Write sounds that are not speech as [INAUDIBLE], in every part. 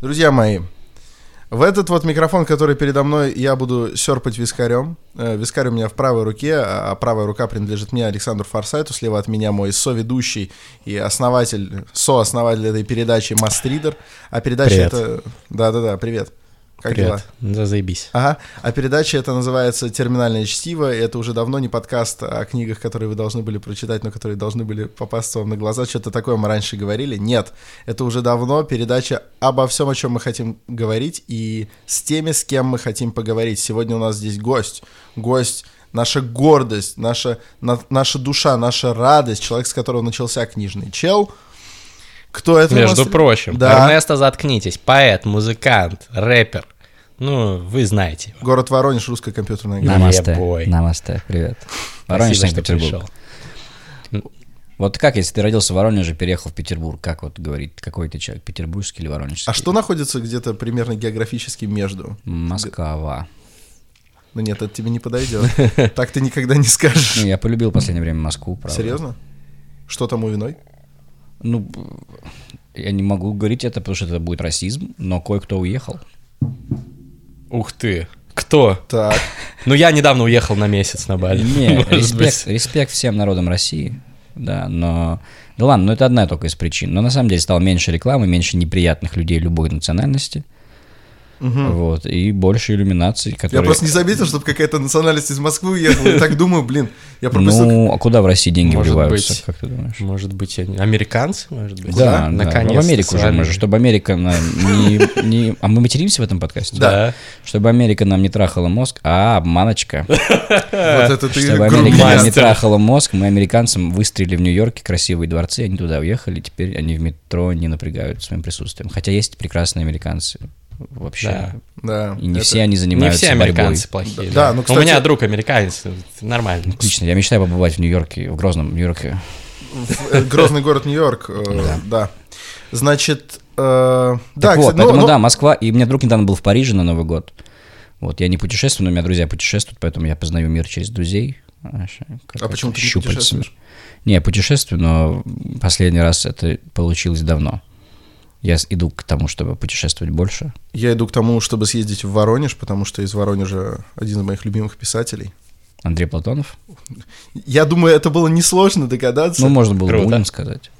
Друзья мои, в этот вот микрофон, который передо мной, я буду серпать вискарем. Э, вискарь у меня в правой руке, а правая рука принадлежит мне, Александру Форсайту. Слева от меня мой соведущий и основатель, сооснователь этой передачи Мастридер. А передача Привет. это... Да-да-да, привет. Как Привет. дела? Да заебись. Ага. А передача это называется «Терминальное чтиво». И это уже давно не подкаст о книгах, которые вы должны были прочитать, но которые должны были попасться вам на глаза. Что-то такое мы раньше говорили. Нет, это уже давно передача обо всем, о чем мы хотим говорить, и с теми, с кем мы хотим поговорить. Сегодня у нас здесь гость. Гость наша гордость, наша, на- наша душа, наша радость, человек, с которого начался книжный чел. Кто это? у Между нас? прочим, Да. Эрнесто, заткнитесь. Поэт, музыкант, рэпер. Ну, вы знаете. его. Город Воронеж, русская компьютерная игра. Намасте. бой. Намасте, привет. Воронеж, Санкт-Петербург. пришел. Вот как, если ты родился в Воронеже, переехал в Петербург, как вот говорить, какой ты человек, петербургский или воронежский? А что находится где-то примерно географически между? Москва. Ну нет, это тебе не подойдет. [LAUGHS] Так ты никогда не скажешь. Ну, я полюбил в последнее время Москву, правда. Серьезно? Что тому виной? Ну, я не могу говорить это, потому что это будет расизм, но кое-кто уехал. Ух ты. Кто? Так. [LAUGHS] Ну, я недавно уехал на месяц на Бали. Не, [LAUGHS] респект, респект всем народам России, да, но... Да ладно, ну это одна только из причин. Но на самом деле стало меньше рекламы, меньше неприятных людей любой национальности, вот, и больше иллюминаций, Я которые... просто не заметил, чтобы какая-то национальность из Москвы уехала. Я так думаю, блин, я пропустил... Ну, а куда в России деньги Может вливаются, быть. как ты думаешь? Может быть, они- американцы, может быть? Да, да. наконец. В Америку уже мы же, чтобы Америка нам не, не- А мы материмся в этом подкасте? Да. Чтобы Америка нам не трахала мозг, а, обманочка. [LAUGHS] Вот это ты Чтобы Америка нам не трахала мозг, мы американцам выстрелили в Нью-Йорке красивые дворцы, они туда уехали, теперь они в метро не напрягают своим присутствием. Хотя есть прекрасные американцы вообще. Да. И не это- все они Не занимаются все американцы борьбой. плохие. Да, ну, У кстати- меня друг американец, это нормально. Отлично, я мечтаю побывать в Нью-Йорке, в Грозном Нью-Йорке. э, Грозный город Нью-Йорк. э, [LAUGHS] Да. Значит, э, Так да, кстати, ну, поэтому ну, да, Москва, и у меня друг недавно был в Париже на Новый год. Вот, я не путешествую, но у меня друзья путешествуют, поэтому я познаю мир через друзей. А почему ты не путешествуешь? Не, я путешествую, но последний раз это получилось давно. Я иду к тому, чтобы путешествовать больше. Я иду к тому, чтобы съездить в Воронеж, потому что из Воронежа один из моих любимых писателей. Андрей Платонов. Я думаю, это было несложно догадаться. Ну, можно было Круто. Бунин сказать.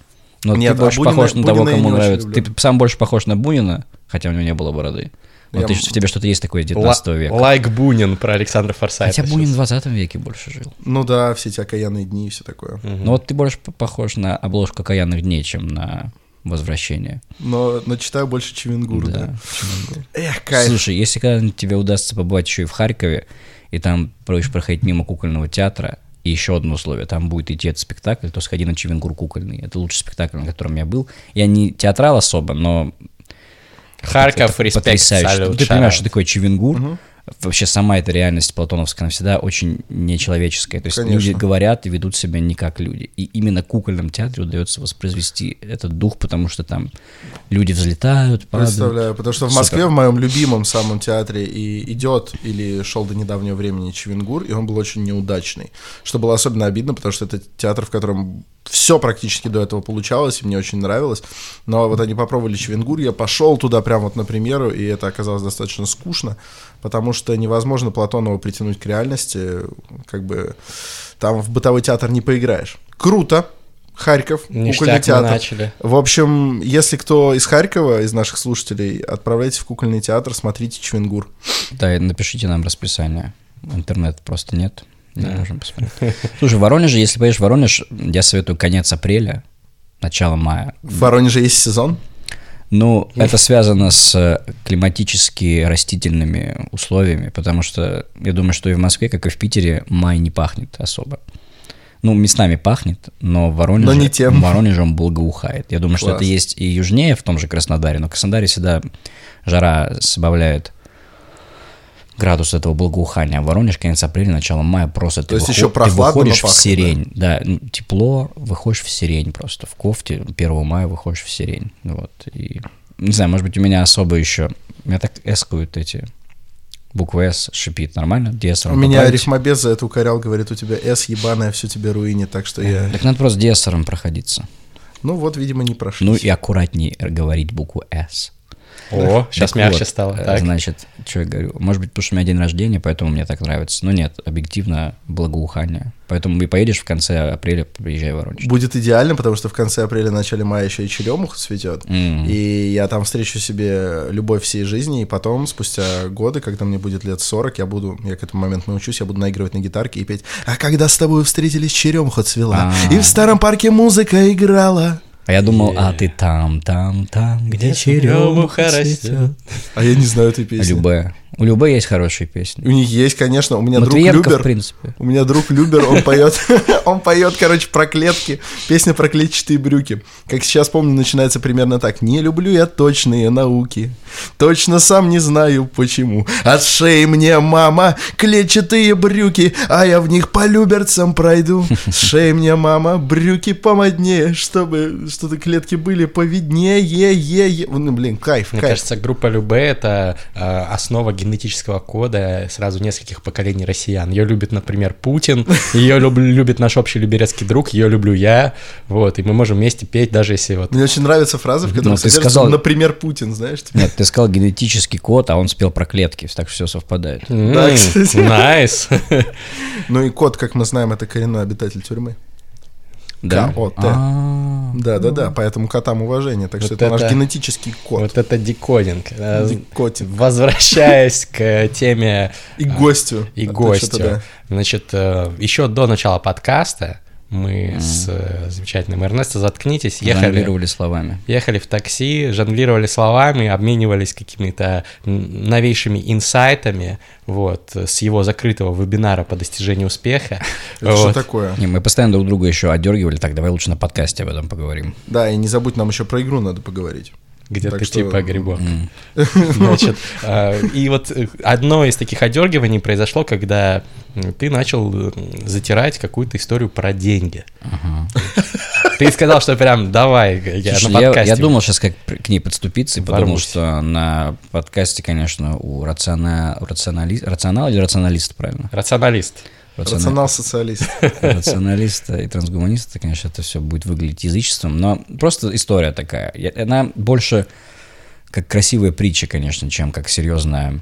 Но Нет, ты а больше Бунина- похож на того, Бунина я кому нравится. Ты сам больше похож на Бунина, хотя у него не было бороды. Вот Я ты- в тебе что-то есть такое из 19 века. Лайк Бунин про Александра Форсайта. Хотя Бунин в сейчас. 20 веке больше жил. Ну да, все эти окаянные дни и все такое. Ну вот ты больше похож на обложку «Окаянных дней», чем на «Возвращение». Но, но читаю больше Чевенгур, да. Да, Чевенгур. Эх, кайф. Слушай, если когда-нибудь тебе удастся побывать еще и в Харькове, и там будешь проходить мимо кукольного театра, и еще одно условие, там будет идти этот спектакль, то сходи на Чевенгур кукольный. Это лучший спектакль, на котором я был. Я не театрал особо, но Харьков, это респект, потрясающе. салют, Ты понимаешь, что такое Чевенгур? Вообще сама эта реальность платоновская, она всегда очень нечеловеческая. То есть Конечно. люди говорят и ведут себя не как люди. И именно кукольном театре удается воспроизвести этот дух, потому что там люди взлетают, падают. Представляю, потому что в Супер. Москве, в моем любимом самом театре, и идет или шел до недавнего времени Чевенгур, и он был очень неудачный. Что было особенно обидно, потому что это театр, в котором все практически до этого получалось, и мне очень нравилось. Но вот они попробовали Чевенгур, я пошел туда прямо вот на премьеру, и это оказалось достаточно скучно, потому что невозможно Платонова притянуть к реальности, как бы там в бытовой театр не поиграешь. Круто, Харьков, кукольный Ништяк театр. начали. В общем, если кто из Харькова, из наших слушателей, отправляйтесь в кукольный театр, смотрите Чвенгур. Да, и напишите нам расписание. Интернет просто нет. Не можем посмотреть. Слушай, в Воронеже, если поедешь в Воронеж, я советую конец апреля, начало мая. В Воронеже есть сезон? Ну, это связано с э, климатически растительными условиями, потому что я думаю, что и в Москве, как и в Питере, май не пахнет особо. Ну, местами пахнет, но в Воронеже, Но не тем. в Воронеже он благоухает. Я думаю, что Класс. это есть и южнее, в том же Краснодаре, но в Краснодаре всегда жара сбавляет градус этого благоухания. Воронеж, конец апреля, начало мая, просто ты, есть выход- еще ты прохладно, но выходишь в пахнет, сирень. Да, ну, тепло, выходишь в сирень просто. В кофте 1 мая выходишь в сирень. Вот. И, не знаю, может быть, у меня особо еще... Меня так эскают эти буквы «С» шипит. Нормально? Диэсером У меня рифмобез за это укорял, говорит, у тебя «С» ебаная, все тебе руинит, так что я... Так надо просто диэсером проходиться. Ну вот, видимо, не прошли. Ну и аккуратнее говорить букву «С». О, сейчас Так мягче вот, стало. э, Так. Значит, что я говорю? Может быть, потому что у меня день рождения, поэтому мне так нравится. Но нет, объективно благоухание. Поэтому и поедешь в конце апреля, приезжай в Воронеж. Будет идеально, потому что в конце апреля, начале мая еще и черемуха цветет. М. И я там встречу себе любовь всей жизни, и потом, спустя годы, когда мне будет лет 40, я буду, я к этому моменту научусь, я буду наигрывать на гитарке и петь «А когда с тобой встретились, черемуха цвела, А. и в старом парке музыка играла». А я думал, а ты там, там, там, где черемуха растет. А я не знаю этой песни. Любэ. У Любэ есть хорошие песни. У них есть, конечно, у меня друг Матвиенко, в Любер, принципе. у меня друг Любер, он поет, [LAUGHS] он поет, короче, про клетки, песня про клетчатые брюки. Как сейчас помню, начинается примерно так. Не люблю я точные науки, точно сам не знаю почему. От шеи мне, мама, клетчатые брюки, а я в них по люберцам пройду. [LAUGHS] Шеи мне, мама, брюки помоднее, чтобы что-то клетки были повиднее. Е, е, е. Ну, блин, кайф, Мне кайф. кажется, группа Любе — это э, основа генетического кода сразу нескольких поколений россиян. Ее любит, например, Путин, ее любит наш общий люберецкий друг, ее люблю я, вот, и мы можем вместе петь, даже если вот... Мне очень нравятся фразы, в которых Ну, ты содержится, сказал- например, Путин, знаешь? типа. Нет, ты сказал генетический код, а он спел про клетки, так все совпадает. Nice. [LAUGHS] Ну и кот, как мы знаем, это коренной обитатель тюрьмы. Да? К.О.Т.. А, Да, да, да, поэтому котам уважение. Так что Вот это, наш это- генетический кот. Вот это decoding. Декотинг. Возвращаясь к теме И гостю. и Это гостю. да. Значит, э, еще до начала подкаста мы с э, замечательным Эрнесто «Заткнитесь» ехали, жонглировали словами. ехали в такси, жонглировали словами, обменивались какими-то новейшими инсайтами вот, с его закрытого вебинара по достижению успеха. [LAUGHS] Это что Вот. такое? Не, мы постоянно друг друга еще отдергивали, так, давай лучше на подкасте об этом поговорим. Да, и не забудь, нам еще про игру надо поговорить. Где Так что- типа грибок. [LAUGHS] Значит, э, и вот э, одно из таких одергиваний произошло, когда ты начал затирать какую-то историю про деньги. Ты сказал, что прям давай, я Слушай, на подкасте. я думал сейчас как к ней подступиться и подумал, Ворвусь. что на подкасте, конечно, у, рациона, рационали- рационал или рационалист, правильно? Рационалист. Рациона- Рационал-социалист. [LAUGHS] рационалиста и трансгуманиста, конечно, это все будет выглядеть язычеством, но просто история такая. Она больше как красивая притча, конечно, чем как серьезное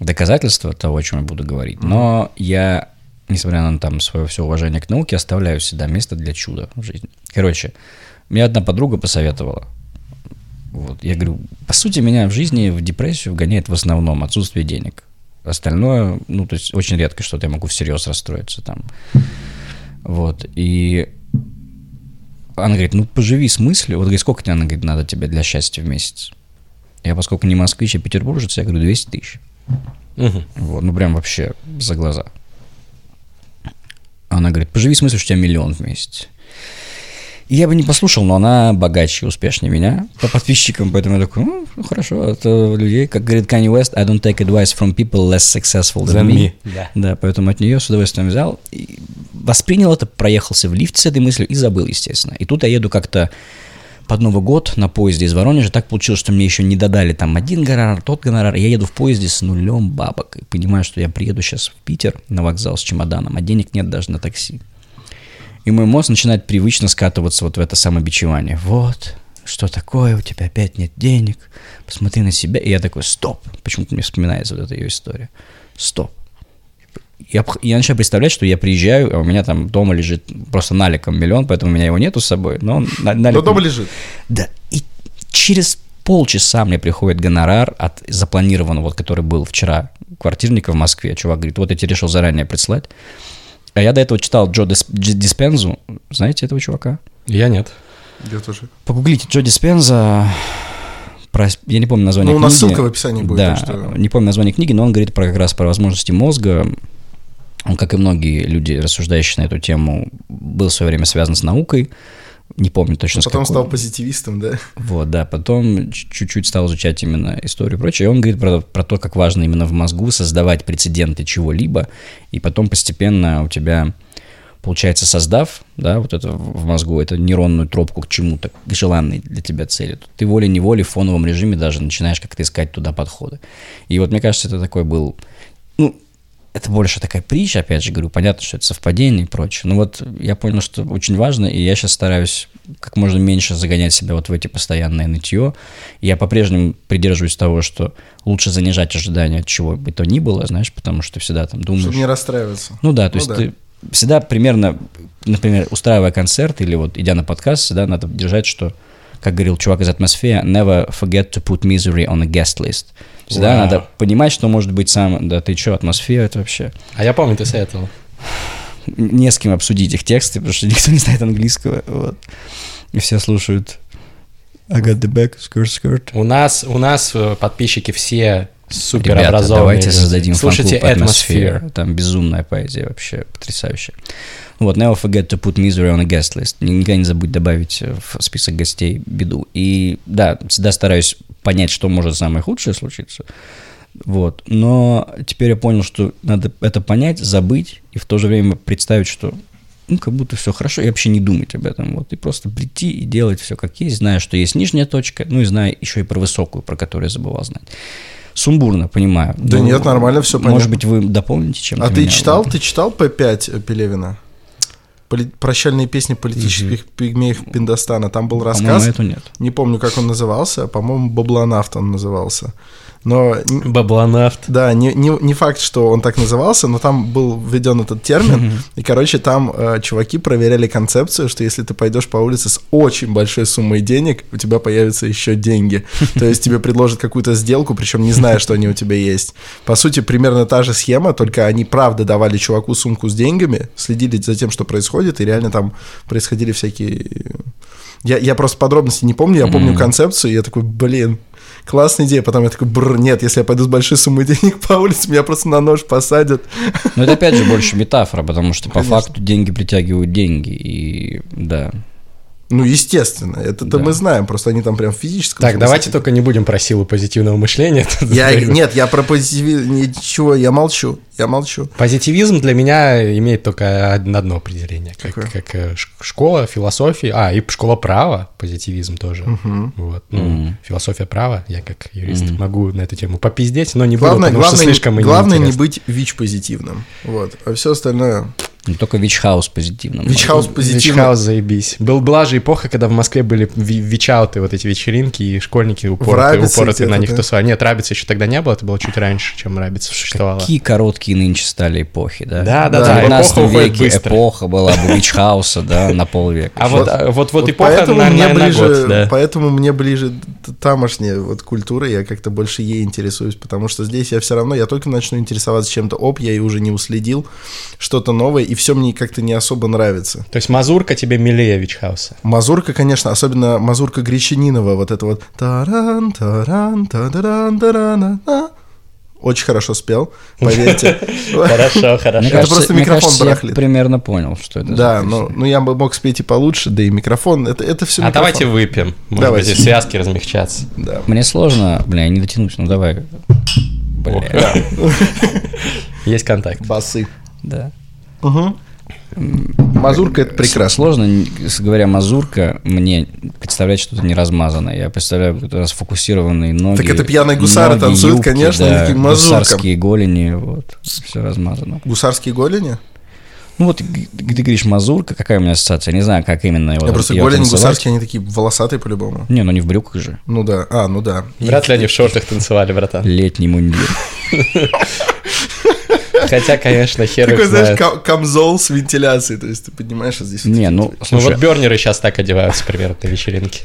доказательство того, о чем я буду говорить. Но я, несмотря на там свое все уважение к науке, оставляю всегда место для чуда в жизни. Короче, мне одна подруга посоветовала. Вот, я говорю, по сути, меня в жизни в депрессию вгоняет в основном отсутствие денег. Остальное, ну, то есть очень редко что-то я могу всерьез расстроиться там. Вот, и она говорит, ну, поживи с мыслью. Вот, говорит, сколько тебе, она говорит, надо тебе для счастья в месяц? Я, поскольку не москвич, а петербуржец, я говорю, 200 тысяч. Мгм. Вот, ну, прям вообще за глаза. Она говорит, поживи с мыслью, что у тебя миллион в месяц. Я бы не послушал, но она богаче и успешнее меня по подписчикам, поэтому я такой, ну, хорошо, это людей, как говорит Kanye West, I don't take advice from people less successful than, Than me. me, да. Да, поэтому от нее с удовольствием взял, и воспринял это, проехался в лифте с этой мыслью и забыл, естественно. И тут я еду как-то под Новый год на поезде из Воронежа. Так получилось, что мне еще не додали там один гонорар, тот гонорар. Я еду в поезде с нулем бабок. И понимаю, что я приеду сейчас в Питер на вокзал с чемоданом, а денег нет даже на такси. И мой мозг начинает привычно скатываться вот в это самобичевание. Вот, что такое, у тебя опять нет денег, посмотри на себя. И я такой, стоп, почему-то мне вспоминается вот эта ее история. Стоп. Я, я начинаю представлять, что я приезжаю, а у меня там дома лежит просто наликом миллион, поэтому у меня его нету с собой. Но он на- Но наликом- дома лежит. да, и через полчаса мне приходит гонорар от запланированного, вот, который был вчера квартирника в Москве. Чувак говорит, вот я тебе решил заранее прислать. А я до этого читал Джо Дис- Диспензу. Знаете этого чувака? Я нет. Я тоже. Погуглите Джо Диспенза. Про, я не помню название Ну, у нас книги. ссылка в описании будет, Да, так что- не помню название книги, но он говорит про, как раз про возможности мозга. Он, как и многие люди, рассуждающие на эту тему, был в свое время связан с наукой. Не помню точно Потом какой. стал позитивистом, да? Вот, да, потом чуть-чуть стал изучать именно историю и прочее. И он говорит про, про то, как важно именно в мозгу создавать прецеденты чего-либо, и потом постепенно у тебя, получается, создав, да, вот это в мозгу, эту нейронную тропку к чему-то, к желанной для тебя цели, то ты волей-неволей в фоновом режиме даже начинаешь как-то искать туда подходы. И вот мне кажется, это такой был, это больше такая притча, опять же говорю, понятно, что это совпадение и прочее. Но вот я понял, что очень важно, и я сейчас стараюсь как можно меньше загонять себя вот в эти постоянные нытье. Я по-прежнему придерживаюсь того, что лучше занижать ожидания от чего бы то ни было, знаешь, потому что всегда там думаешь... Чтобы не расстраиваться. Ну да, то Ну есть да. ты всегда примерно, например, устраивая концерт или вот идя на подкаст, всегда надо держать, что, как говорил чувак из атмосферы, never forget to put misery on a guest list. Всегда Вау. надо понимать, что может быть сам, да ты что, атмосфера это вообще. А я помню, ты советовал. Не с кем обсудить их тексты, потому что никто не знает английского, вот. И все слушают I got the back, skirt, skirt. У нас, у нас э, подписчики все супер Ребята, образованные. давайте создадим Слушайте атмосферу. Там безумная поэзия вообще, потрясающая. Вот, never forget to put misery on a guest list. Никогда не забудь добавить э, в список гостей беду. И да, всегда стараюсь понять, что может самое худшее случиться. Вот. Но теперь я понял, что надо это понять, забыть и в то же время представить, что ну, как будто все хорошо, и вообще не думать об этом. Вот, и просто прийти и делать все как есть, зная, что есть нижняя точка, ну и зная еще и про высокую, про которую я забывал знать. Сумбурно, понимаю. Да Ну, нет, нормально, Может понятно. быть, вы дополните чем-то А ты читал, ты читал П5 Пелевина? Поли- Прощальные песни политических пигмеев Пиндостана. Там был По-моему, рассказ. эту нет. Не помню, как он назывался. По-моему, Баблонавт он назывался. Но Баблонавт. да, не, не, не факт, что он так назывался, но там был введен этот термин. И, короче, там э, чуваки проверяли концепцию, что если ты пойдешь по улице с очень большой суммой денег, у тебя появятся еще деньги. [LAUGHS] То есть тебе предложат какую-то сделку, причем не зная, что они у тебя есть. По сути, примерно та же схема, только они правда давали чуваку сумку с деньгами, следили за тем, что происходит, и реально там происходили всякие... Я, я просто подробности не помню, я помню Мгм. концепцию, и я такой, блин, классная идея. Потом я такой, бррр, нет, если я пойду с большой суммой денег по улице, меня просто на нож посадят. Но это опять же больше метафора, потому что по Конечно. факту деньги притягивают деньги. И да. Ну, естественно, это-то Да. мы знаем, просто они там прям в физическом Так, смысле. давайте только не будем про силу позитивного мышления. Я, нет, я про позитивизм, ничего, я молчу, я молчу. Позитивизм для меня имеет только од- одно определение. Как, как, э, школа философии, а, и школа права, позитивизм тоже. Вот, ну, Мгм. философия права, я как юрист Мгм. могу на эту тему попиздеть, но не буду, Главное, потому главное, что слишком главное не быть ВИЧ-позитивным. Вот. А все остальное... Не только Вичхаус позитивно. ВИЧ-хаус позитивно. Вичхаус заебись. Был, была же эпоха, когда в Москве были ви- вичауты, вот эти вечеринки, и школьники упоротые, упоротые на них да? тусовали. Нет, Рабица еще тогда не было, это было чуть раньше, чем Рабица существовала. Какие короткие нынче стали эпохи, да? Да, да, В да, 19 эпоха веке эпоха была бы Вичхауса, да, на полвека. А вот, а, вот, вот, эпоха поэтому на, мне ближе, год, да. поэтому мне ближе тамошняя вот культура, я как-то больше ей интересуюсь, потому что здесь я все равно, я только начну интересоваться чем-то, оп, я и уже не уследил, что-то новое, и все мне как-то не особо нравится. То есть Мазурка тебе милее Вичхауса. Мазурка, конечно, особенно Мазурка Гречанинова, вот это вот таран, таран, тадаран, тарана, а. Очень хорошо спел, поверьте. [LAUGHS] Хорошо, хорошо. Это просто микрофон барахлит. примерно понял, что это. Да, ну, ну я бы мог спеть и получше, да и микрофон, это, все А давайте выпьем. Может Давайте. быть, связки размягчатся. Да. Мне сложно, бля, не дотянусь, ну давай. Бля, [LAUGHS] Есть контакт. Басы. да. Мгм. Мазурка это прекрасно. Сложно, говоря мазурка, мне представлять что-то не размазанное. Я представляю вот сфокусированные ноги. Так это пьяные гусары ноги, танцуют, юбки, конечно, да, таким мазурком. Гусарские голени, вот, все размазано. Гусарские голени? Ну вот, ты говоришь мазурка, какая у меня ассоциация? Не знаю, как именно его Я просто голени танцевать. гусарские, они такие волосатые по-любому. Не, ну не в брюках же. Ну да, а, ну да. Вряд ли они в шортах танцевали, братан. Летний мундир. [LAUGHS] Хотя, конечно, хер Такой, знаешь, камзол с вентиляцией, то есть ты поднимаешь, а здесь... Не, ну, Ну слушай, вот бернеры сейчас так одеваются примерно на вечеринке.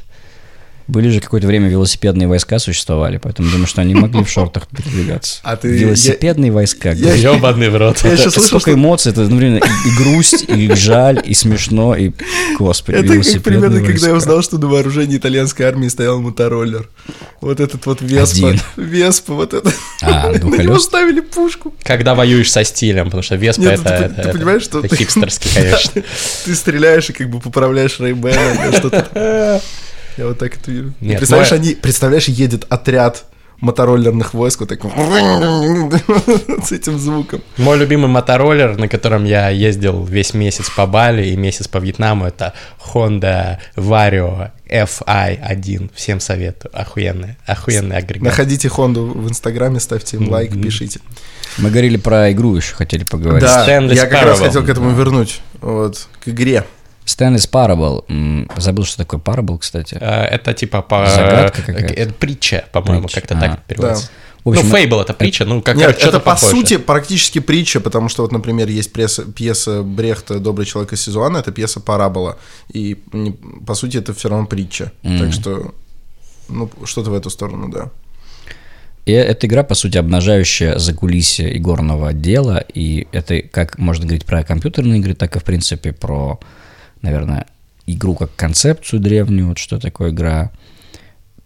Были же какое-то время велосипедные войска существовали, поэтому думаю, что они могли в шортах передвигаться. А ты- Велосипедные войска. я-. Ёбаный в рот. Я Это еще слышал, столько что эмоций, это одновременно и, и грусть, и жаль, и смешно, и господи, это как примерно, когда я войска. узнал, что на вооружении итальянской армии стоял мотороллер. Вот этот вот Веспа. Один. Веспа, вот это. А, [LAUGHS] На него ставили пушку. Когда воюешь со стилем, потому что Веспа Нет, это, ты- это- ты это- понимаешь, что это ты- хипстерский, конечно. [LAUGHS] Ты стреляешь и как бы поправляешь Рейбена, что-то. [LAUGHS] Я вот так это вижу. Нет, представляешь, но- они, представляешь, едет отряд мотороллерных войск вот так [LAUGHS] с этим звуком. Мой любимый мотороллер, на котором я ездил весь месяц по Бали и месяц по Вьетнаму, это Honda Vario FI1. Всем советую. Охуенный, охуенный агрегат. Находите Хонду в Инстаграме, ставьте им лайк, Мгм. пишите. Мы говорили про игру еще, хотели поговорить. Да, Stanley я как раз хотел к этому вернуть. Вот, к игре. Parable. М, Забыл, что такое Parable, кстати. А, Это типа по... Загадка какая-то? Это притча, по-моему, как-то А. так переводится. В общем, ну, Фейбл это притча, ну, как Нет, что-то это по сути практически притча, потому что вот, например, есть пьеса, пьеса Брехта «Добрый человек из Сизуана», это пьеса «Парабола», и не- по сути это все равно притча. Мгм. Так что, ну, что-то в эту сторону, да. И эта игра, по сути, обнажающая закулисье игорного дела, и это как можно говорить про компьютерные игры, так и, в принципе, про, наверное, игру как концепцию древнюю, вот что такое игра.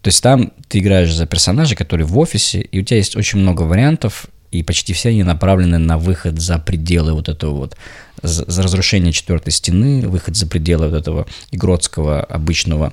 То есть там ты играешь за персонажа, который в офисе, и у тебя есть очень много вариантов, и почти все они направлены на выход за пределы вот этого вот, за разрушение четвертой стены, выход за пределы вот этого игротского обычного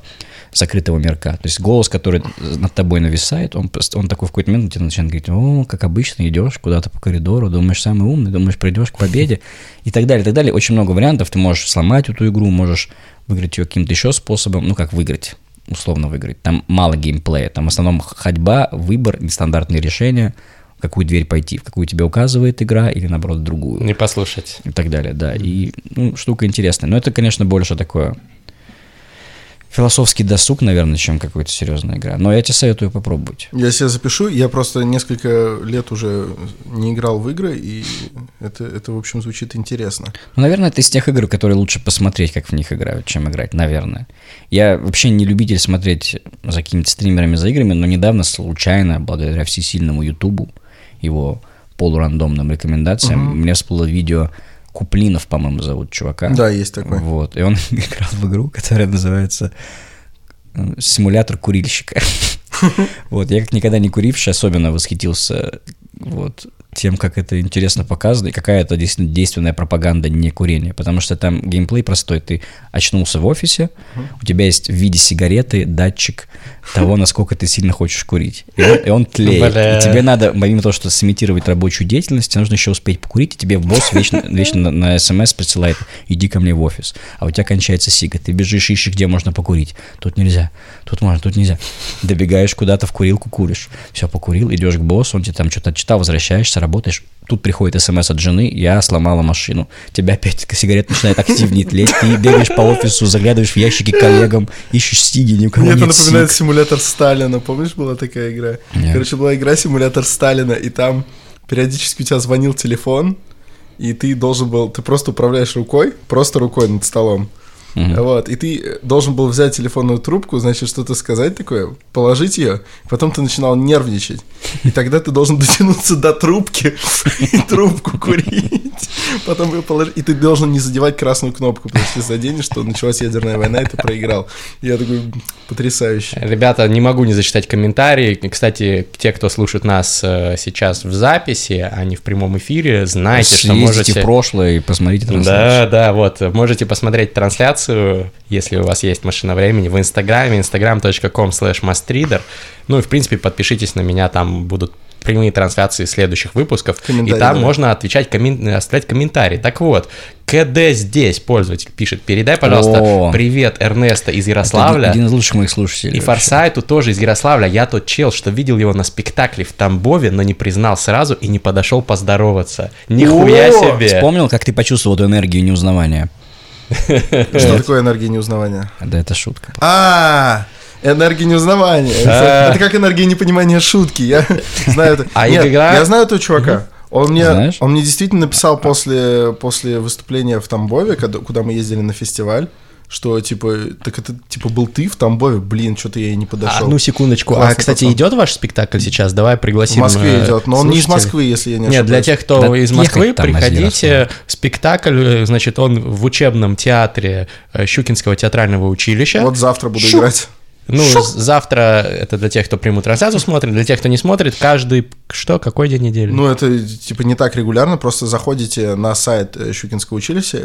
закрытого мирка. То есть голос, который над тобой нависает, он, он такой в какой-то момент тебе начинает говорить, о, как обычно, идешь куда-то по коридору, думаешь, самый умный, думаешь, придешь к победе, [LAUGHS] и так далее, и так далее. Очень много вариантов, ты можешь сломать эту игру, можешь выиграть ее каким-то еще способом, ну, как выиграть, условно выиграть. Там мало геймплея, там в основном ходьба, выбор, нестандартные решения, в какую дверь пойти, в какую тебе указывает игра, или, наоборот, другую Не послушать. и так далее, да. И ну, штука интересная. Но это, конечно, больше такое философский досуг, наверное, чем какая-то серьезная игра. Но я тебе советую попробовать. Я себе запишу, я просто несколько лет уже не играл в игры, и это, это в общем, звучит интересно. Ну, наверное, это из тех игр, которые лучше посмотреть, как в них играют, чем играть, наверное. Я вообще не любитель смотреть за какими-то стримерами за играми, но недавно случайно, благодаря всесильному Ютубу, его полурандомным рекомендациям, мне всплыло видео Куплинов, по-моему, зовут чувака. Да, есть такой. Вот, и он [LAUGHS] играл в игру, которая называется э, «Симулятор курильщика». [LAUGHS] Вот, я как никогда не куривший особенно восхитился вот тем, как это интересно показано, и какая это действительно действенная пропаганда не курения, потому что там геймплей простой, ты очнулся в офисе, у тебя есть в виде сигареты датчик того, [LAUGHS] насколько ты сильно хочешь курить, и он, и он тлеет, и тебе надо, помимо того, что сымитировать рабочую деятельность, тебе нужно еще успеть покурить, и тебе босс вечно, [LAUGHS] вечно на, смс присылает, иди ко мне в офис, а у тебя кончается сига, ты бежишь, ищешь, где можно покурить, тут нельзя, тут можно, тут нельзя, добегаешь куда-то в курилку, куришь, все, покурил, идешь к боссу, он тебе там что-то отчитал, возвращаешься, работаешь, тут приходит смс от жены, я сломала машину, тебя опять сигарет начинает активнее [LAUGHS] тлеть, ты бегаешь по офису, заглядываешь в ящики коллегам, ищешь сиги, ни у кого Мне это нет напоминает сиг. симулятор Сталина. Помнишь, была такая игра? Нет. Короче, была игра симулятор Сталина, и там периодически у тебя звонил телефон, и ты должен был, ты просто управляешь рукой, просто рукой над столом. Мгм. Вот, и ты э, должен был взять телефонную трубку, значит, что-то сказать такое, положить ее, потом ты начинал нервничать. И тогда ты должен дотянуться до трубки [LAUGHS] и трубку курить. Потом ее положить. И ты должен не задевать красную кнопку, потому что если заденешь, то началась ядерная война, и ты проиграл. Я такой, потрясающе. Ребята, не могу не зачитать комментарии. Кстати, те, кто слушает нас э, сейчас в записи, а не в прямом эфире, знайте, что можете... в прошлое и посмотрите Да, трансляцию. да, вот, можете посмотреть трансляцию, если у вас есть машина времени, в Инстаграме, instagram.com slash mastreader. Ну и, в принципе, подпишитесь на меня, там будут прямые трансляции следующих выпусков, и там да. можно отвечать, коммен- оставлять комментарии. Так вот, КД здесь, пользователь пишет, передай, пожалуйста, О. привет Эрнеста из Это Ярославля. один из лучших моих слушателей. И вообще. Форсайту тоже из Ярославля. Я тот чел, что видел его на спектакле в Тамбове, но не признал сразу и не подошел поздороваться. Нихуя О, себе! Вспомнил, как ты почувствовал эту энергию неузнавания? Что такое энергия неузнавания? Да, это шутка. А, энергия неузнавания. Это, А. как энергия непонимания шутки. Я знаю это. А Я знаю этого чувака. Он мне, Знаешь? он мне действительно написал после, после выступления в Тамбове, когда, куда мы ездили на фестиваль, что типа, так это типа был ты в Тамбове, блин, что-то я и не подошел. Одну секундочку. Классный а, кстати, пацан. идет ваш спектакль сейчас? Давай в пригласим. Москве э, идет, но он не из. Москвы, если я не Нет, для ошибаюсь. тех, кто Да из Москвы, приходите. Спектакль, э, значит, он в учебном театре э, Щукинского театрального училища. Вот завтра буду Шу. играть. Ну, з- завтра это для тех, кто прямую трансляцию смотрит, для тех, кто не смотрит, каждый что, какой день недели? Ну, это типа не так регулярно, просто заходите на сайт э, Щукинского училища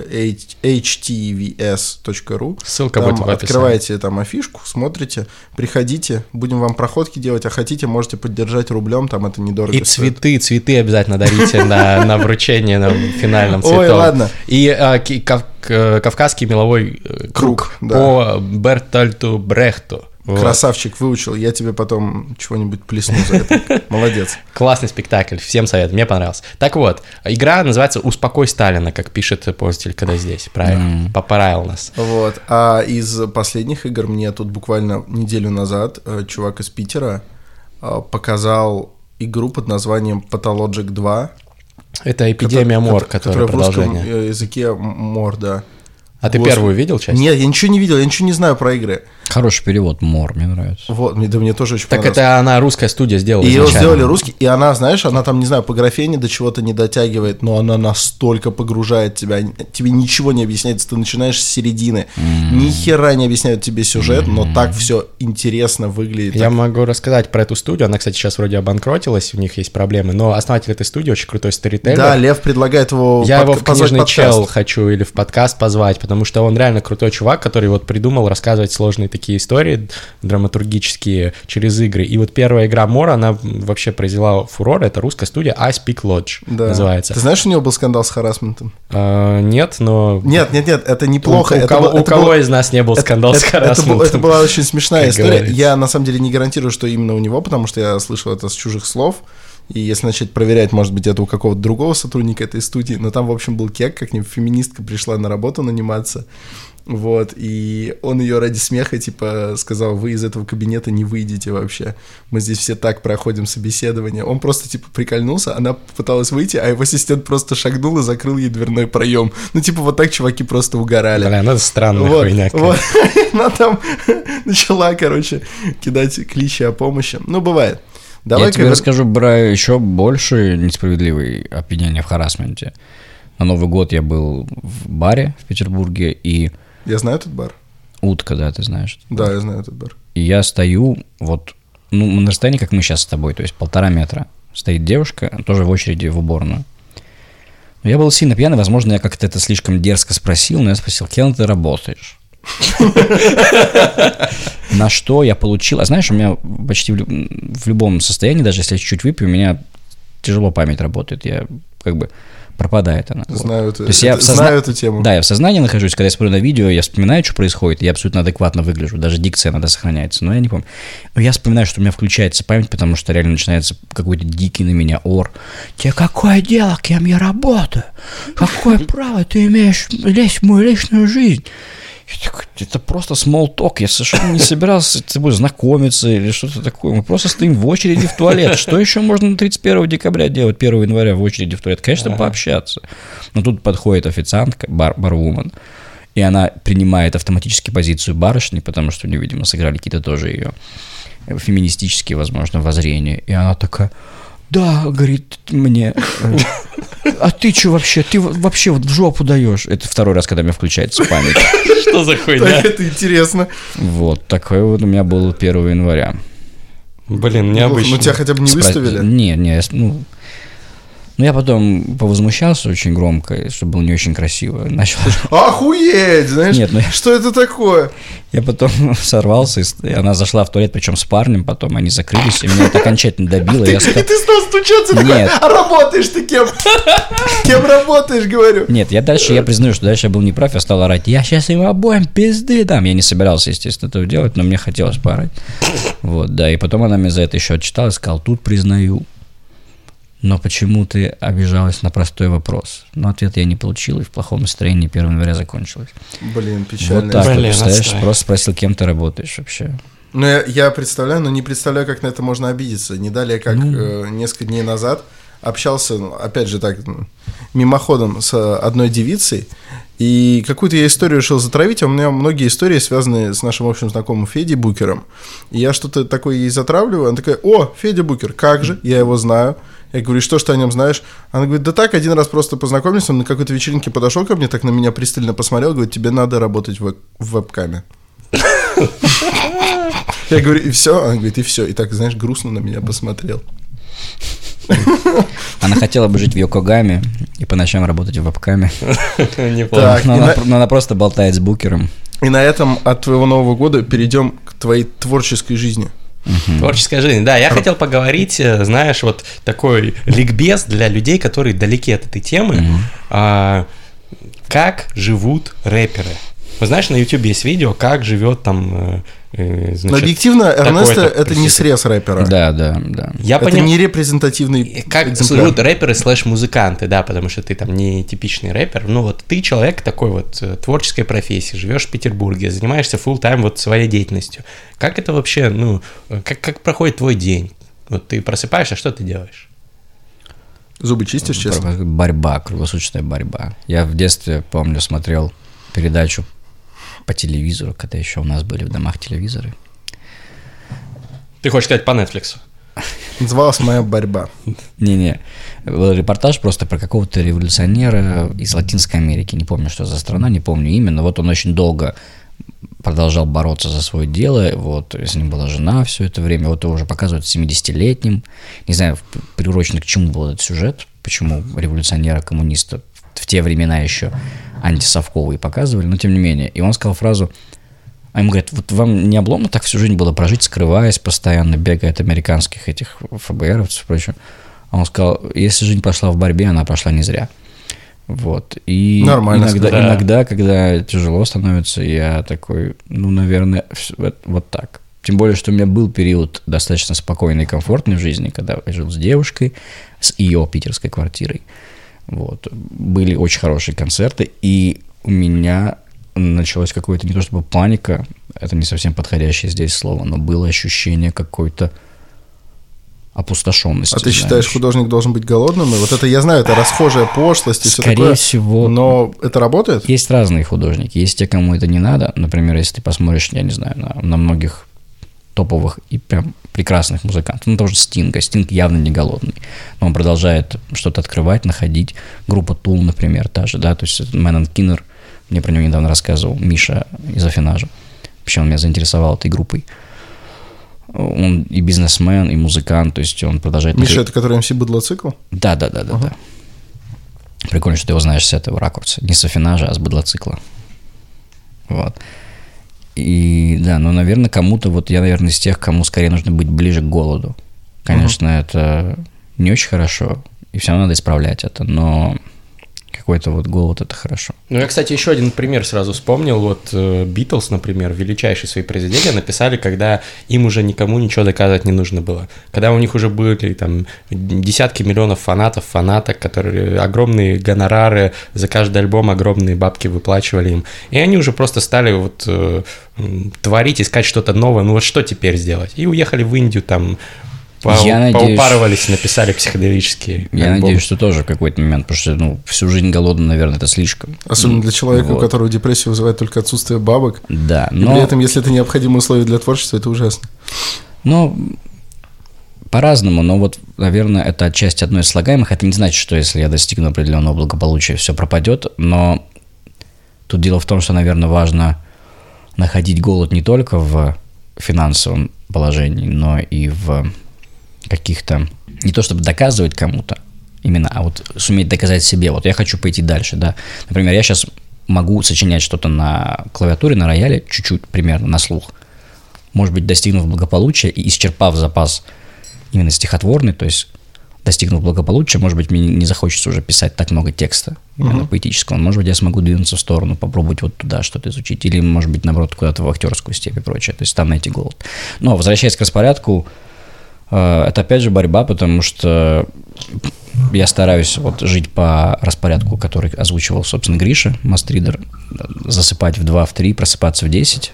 htvs.ru Ссылка там будет в описании. открываете там афишку, смотрите, приходите, будем вам проходки делать, а хотите, можете поддержать рублем, там это недорого И стоит. цветы, цветы обязательно дарите на, на вручение на финальном цветом. Ой, ладно. И а, кавказский меловой э, Круг, круг, да. по Бертольту Брехту. Вот. Красавчик выучил, я тебе потом чего-нибудь плесну за это. [LAUGHS] Молодец. Классный спектакль, всем советую, мне понравился. Так вот, игра называется «Успокой Сталина», как пишет пользователь, когда здесь, правильно, поправил нас. Вот. А из последних игр мне тут буквально неделю назад э, чувак из Питера э, показал игру под названием Pathologic 2. Это «Эпидемия Мор», кото- которая в русском продолжение. э, языке Мор, да. А ты первую видел часть? Нет, я ничего не видел, я ничего не знаю про игры. Хороший перевод, Мор, мне нравится. Вот, мне, да мне тоже очень Так это она, русская студия сделала И ее сделали русский, и она, знаешь, она там, не знаю, по графене до чего-то не дотягивает, но она настолько погружает тебя, тебе ничего не объясняется, ты начинаешь с середины, ни хера не объясняют тебе сюжет, но так все интересно выглядит. Я так- могу рассказать про эту студию. Она, кстати, сейчас вроде обанкротилась, у них есть проблемы. Но основатель этой студии очень крутой сторителлер. Да, Лев предлагает его Я подка- его в книжный подкаст. чел хочу или в подкаст позвать, потому что он реально крутой чувак, который вот придумал рассказывать сложные такие истории драматургические через игры. И вот первая игра Мора, она вообще произвела фурор. Это русская студия I Speak Lodge Да. называется. Ты знаешь, у него был скандал с харасментом? А, нет, но... Нет, нет, нет, это неплохо. У, у это кого, был- у это кого был- из нас не был это- скандал это, с это, был- харасментом? это была очень смешная история. говорится. Я на самом деле не гарантирую, что именно у него, потому что я слышал это с чужих слов. И если начать проверять, может быть, это у какого-то другого сотрудника этой студии. Но там, в общем, был кек, как нибудь феминистка пришла на работу наниматься. Вот, и он ее ради смеха, типа, сказал, вы из этого кабинета не выйдете вообще. Мы здесь все так проходим собеседование. Он просто, типа, прикольнулся, она пыталась выйти, а его ассистент просто шагнул и закрыл ей дверной проем. Ну, типа, вот так чуваки просто угорали. Бля, это странная Вот, хуйня. вот. [LAUGHS] Она там [LAUGHS] начала, короче, кидать кличи о помощи. Ну, бывает. Давай Я тебе расскажу про еще больше несправедливые обвинения в харасменте. На Новый год я был в баре в Петербурге, и Я знаю этот бар. утка, да, ты знаешь. Да, я знаю этот бар. И я стою вот, ну, на расстоянии, как мы сейчас с тобой, то есть полтора метра. Стоит девушка, тоже в очереди в уборную. Но я был сильно пьяный, возможно, я как-то это слишком дерзко спросил, но я спросил, кем ты работаешь? [LAUGHS] На что я получил... А знаешь, у меня почти в любом состоянии, даже если я чуть-чуть выпью, у меня тяжело память работает. Я как бы пропадает она. Вот. Знаю, эту, То есть я это- созна- знаю эту тему. Да, я в сознании нахожусь, когда я смотрю на видео, я вспоминаю, что происходит, я абсолютно адекватно выгляжу, даже дикция иногда сохраняется, но я не помню. Но я вспоминаю, что у меня включается память, потому что реально начинается какой-то дикий на меня ор. Тебе какое дело, кем я работаю? Какое право ты имеешь лезть в мою личную жизнь? Я такой, Это просто small talk, я совершенно не собирался с тобой знакомиться или что-то такое. Мы просто стоим в очереди в туалет. Что еще можно на 31 декабря делать, 1 января в очереди в туалет? Конечно, пообщаться. Но тут подходит официантка, бар, барвумен, и она принимает автоматически позицию барышни, потому что у нее, видимо, сыграли какие-то тоже ее феминистические, возможно, воззрения. И она такая, да, говорит мне, э, а ты что вообще? Ты во- вообще вот в жопу даешь. Это второй раз, когда у меня включается память. [LAUGHS] Что за хуйня? Это интересно. Вот, такой вот у меня был 1 января. Блин, необычно. ну, тебя хотя бы не выставили? Не, не, ну... Ну, я потом повозмущался очень громко, что было не очень красиво. Начал... [LAUGHS] Охуеть, знаешь? Нет, ну- Что это такое? Я потом [LAUGHS] сорвался, и она зашла в туалет, причем с парнем, потом они закрылись, и меня это окончательно добило. Я И ты стал стучаться, такой, а работаешь ты кем? [LAUGHS] Кем работаешь, говорю? Нет, я дальше, я признаю, что дальше я был неправ, я стал орать, я сейчас им обоим пизды дам. Я не собирался, естественно, этого делать, но мне хотелось поорать. Вот, да, и потом она мне за это еще отчитала сказала, тут признаю. Но почему ты обижалась на простой вопрос? Но ответ я не получил, и в плохом настроении 1 января закончилось. Блин, Вот печально. так вот, Блин, представляешь, отстой. просто спросил, кем ты работаешь вообще. Ну, я, я представляю, но не представляю, как на это можно обидеться. Не далее, как Ну. э, несколько дней назад общался, ну, опять же так, ну, мимоходом с э, одной девицей, и какую-то я историю решил затравить, а у меня многие истории связаны с нашим общим знакомым Федей Букером. И я что-то такое ей затравливаю, она такая, о, Федя Букер, как же, я его знаю. Я говорю, что ж ты о нем знаешь? Она говорит, да так, один раз просто познакомился, он на какой-то вечеринке подошел ко мне, так на меня пристально посмотрел, говорит, тебе надо работать в, в веб-каме. Я говорю, и все? Она говорит, и все. И так, знаешь, грустно на меня посмотрел. Она хотела бы жить в Йокогаме и по ночам работать в вебкаме. Так, Но и она, на- но она просто болтает с букером. И на этом от твоего Нового года перейдем к твоей творческой жизни. Творческая жизнь. Да, я хотел поговорить, э, знаешь, вот такой ликбез для людей, которые далеки от этой темы. А, как живут рэперы. Вы знаешь, на YouTube есть видео, как живет там... э, э, значит, Но объективно, Эрнесто это не срез рэпера. Да, да, да. Я это поним- не репрезентативный И Как экземпляр. рэперы слэш-музыканты, да, потому что ты там не типичный рэпер. Ну вот ты человек такой вот э, творческой профессии, живешь в Петербурге, занимаешься full-time вот своей деятельностью. Как это вообще, ну, э, как, как проходит твой день? Вот ты просыпаешься, что ты делаешь? Зубы чистишь, честно? Борьба, круглосуточная борьба. Я в детстве, помню, смотрел передачу по телевизору, когда еще у нас были в домах телевизоры. Ты хочешь сказать по Netflix? Называлась моя борьба. Не-не, был репортаж просто про какого-то революционера из Латинской Америки. Не помню, что за страна, не помню именно. Вот он очень долго продолжал бороться за свое дело. Вот с ним была жена все это время. Вот его уже показывают 70-летним. Не знаю, приурочен к чему был этот сюжет, почему революционера, коммуниста в те времена еще антисовковые показывали, но тем не менее. И он сказал фразу, а ему говорят, вот вам не обломно так всю жизнь было прожить, скрываясь постоянно, бегая от американских этих ФБРовцев и прочее. А он сказал, если жизнь прошла в борьбе, она прошла не зря. Вот. И Нормально иногда. Да. иногда, когда тяжело становится, я такой, ну, наверное, вот, вот так. Тем более, что у меня был период достаточно спокойный и комфортный в жизни, когда я жил с девушкой, с ее питерской квартирой. Вот. Были очень хорошие концерты, и у меня началось какое-то, не то чтобы паника, это не совсем подходящее здесь слово, но было ощущение какой-то опустошенности. А ты знаешь. считаешь, художник должен быть голодным? И вот это, я знаю, это расхожая пошлость и все Скорее такое. всего, Но это работает? Есть разные художники. Есть те, кому это не надо. Например, если ты посмотришь, я не знаю, на, на многих топовых и прям прекрасных музыкантов. Ну, тоже Стинга. Стинг явно не голодный. Но он продолжает что-то открывать, находить. Группа Tool, например, та же, да. То есть Мэйнард Кинан, мне про него недавно рассказывал Миша из Афинажа. Вообще он меня заинтересовал этой группой. Он и бизнесмен, и музыкант, то есть он продолжает... Миша, это который МС Быдлоцикл? Да, да, да, да, да. Прикольно, что ты его знаешь с этого ракурса. Не с афинажа, а с быдлоцикла. Вот. И да, ну, наверное, кому-то, вот я, наверное, из тех, кому скорее нужно быть ближе к голоду. Конечно, это не очень хорошо, и все равно надо исправлять это, но какой-то вот голод это хорошо. Ну, я, кстати, еще один пример сразу вспомнил. Вот Битлз, например, величайшие свои произведения написали, когда им уже никому ничего доказывать не нужно было. Когда у них уже были там десятки миллионов фанатов, фанаток, которые огромные гонорары за каждый альбом, огромные бабки выплачивали им. И они уже просто стали вот э, творить, искать что-то новое. Ну вот что теперь сделать? И уехали в Индию там, по- Я надеюсь- поупарывались, написали психоделические Я альбомы. надеюсь, что тоже в какой-то момент, потому что ну, всю жизнь голодным, наверное, это слишком. Особенно для человека, у Вот. которого депрессия вызывает только отсутствие бабок. Да, И но... при этом, если это необходимые условия для творчества, это ужасно. Ну, по-разному, но вот, наверное, это отчасти одно из слагаемых. Это не значит, что если я достигну определенного благополучия, все пропадет, но тут дело в том, что, наверное, важно находить голод не только в финансовом положении, но и в каких-то... Не то чтобы доказывать кому-то именно, а вот суметь доказать себе. Вот я хочу пойти дальше, да. Например, я сейчас могу сочинять что-то на клавиатуре, на рояле, чуть-чуть примерно на слух может быть, достигнув благополучия и исчерпав запас именно стихотворный, то есть достигнув благополучия, может быть, мне не захочется уже писать так много текста, именно поэтического. Может быть, я смогу двинуться в сторону, попробовать вот туда что-то изучить. Или, может быть, наоборот, куда-то в актерскую степь и прочее. То есть там найти голод. Но, возвращаясь к распорядку, это опять же борьба, потому что я стараюсь вот жить по распорядку, который озвучивал, собственно, Гриша, Мастридер, засыпать в 2, в 3, просыпаться в 10,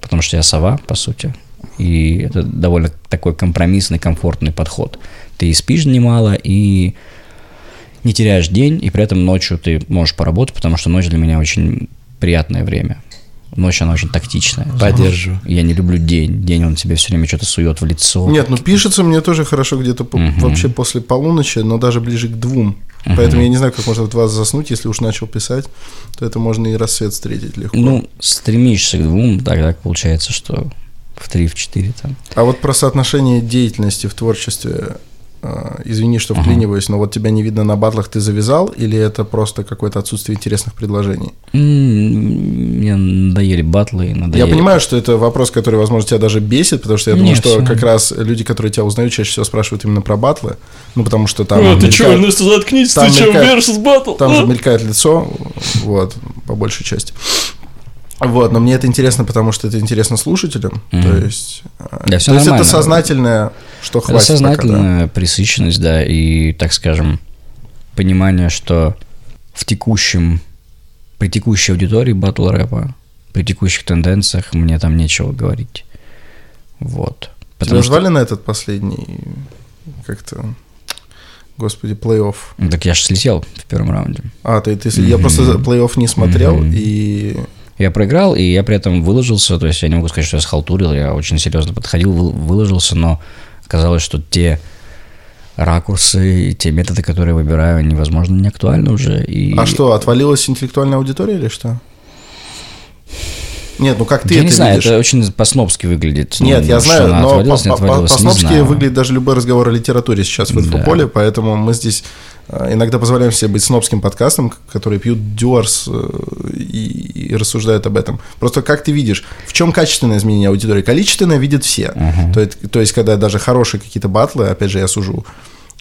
потому что я сова, по сути. И это довольно такой компромиссный, комфортный подход. Ты и спишь немало, и не теряешь день, и при этом ночью ты можешь поработать, потому что ночь для меня очень приятное время. Ночь, она очень тактичная. Поддерживаю. Я не люблю день. День, он тебе все время что-то сует в лицо. Нет, ну пишется мне тоже хорошо где-то по- вообще после полуночи, но даже ближе к двум. Поэтому я не знаю, как можно в два заснуть, если уж начал писать, то это можно и рассвет встретить легко. Ну, стремишься к двум, так, так получается, что в три, в четыре там. А вот про соотношение деятельности в творчестве, извини, что вклиниваюсь, но вот тебя не видно на батлах, ты завязал, или это просто какое-то отсутствие интересных предложений? Мне надоели батлы, надоели... Я понимаю, что это вопрос, который, возможно, тебя даже бесит, потому что я думаю, Нет, что всё. как раз люди, которые тебя узнают, чаще всего спрашивают именно про батлы. Ну, потому что там... А, ты чё, ну заткнись, там ты чё, versus battle? Там же а? мелькает лицо, вот, по большей части. Вот, но мне это интересно, потому что это интересно слушателям. То есть, э, Да, всё то есть это сознательное, что Это хватит пока, да. сознательная пресыщенность, да, и, так скажем, понимание, что в текущем, при текущей аудитории батл рэпа, при текущих тенденциях мне там нечего говорить. Вот. Тебя звали на этот последний, как-то, господи, плей-офф? Ну, Так я же слетел в первом раунде. А, ты, ты, я просто плей-офф не смотрел, и Я проиграл, и я при этом выложился, то есть я не могу сказать, что я схалтурил, я очень серьезно подходил, вы- выложился, но оказалось, что те ракурсы, те методы, которые я выбираю, они, возможно, не актуальны уже. И... А что, отвалилась интеллектуальная аудитория или что? Нет, ну как ты я это не знаю, видишь? это очень по-снобски выглядит. Нет, Ну, я знаю, но отвалилась, не по- по- отвалилась, не по-снобски знаю. выглядит даже любой разговор о литературе сейчас в инфополе, поэтому мы здесь иногда позволяем себе быть снобским подкастом, которые пьют дюарс э, и, и рассуждают об этом. Просто как ты видишь, в чем качественное изменение аудитории? Количественное видят все. То, есть, то есть, когда даже хорошие какие-то батлы, опять же, я сужу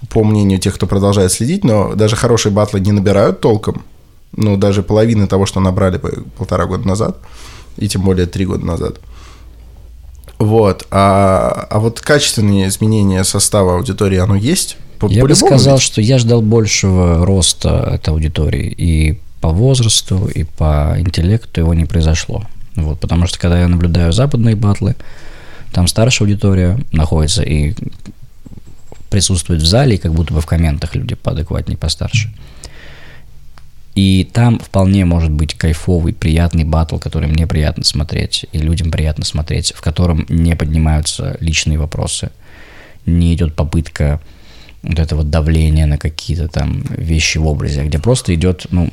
по мнению тех, кто продолжает следить, но даже хорошие батлы не набирают толком, ну, даже половины того, что набрали полтора года назад, и тем более три года назад. Вот. А, а вот качественные изменения состава аудитории, оно есть? По- Я бы сказал, ведь? что я ждал большего роста этой аудитории и по возрасту, и по интеллекту его не произошло. Вот, потому что когда я наблюдаю западные батлы, там старшая аудитория находится и присутствует в зале, и как будто бы в комментах люди поадекватнее, постарше. И там вполне может быть кайфовый, приятный батл, который мне приятно смотреть, и людям приятно смотреть, в котором не поднимаются личные вопросы, не идет попытка вот этого давления на какие-то там вещи в образе, где просто идет, ну,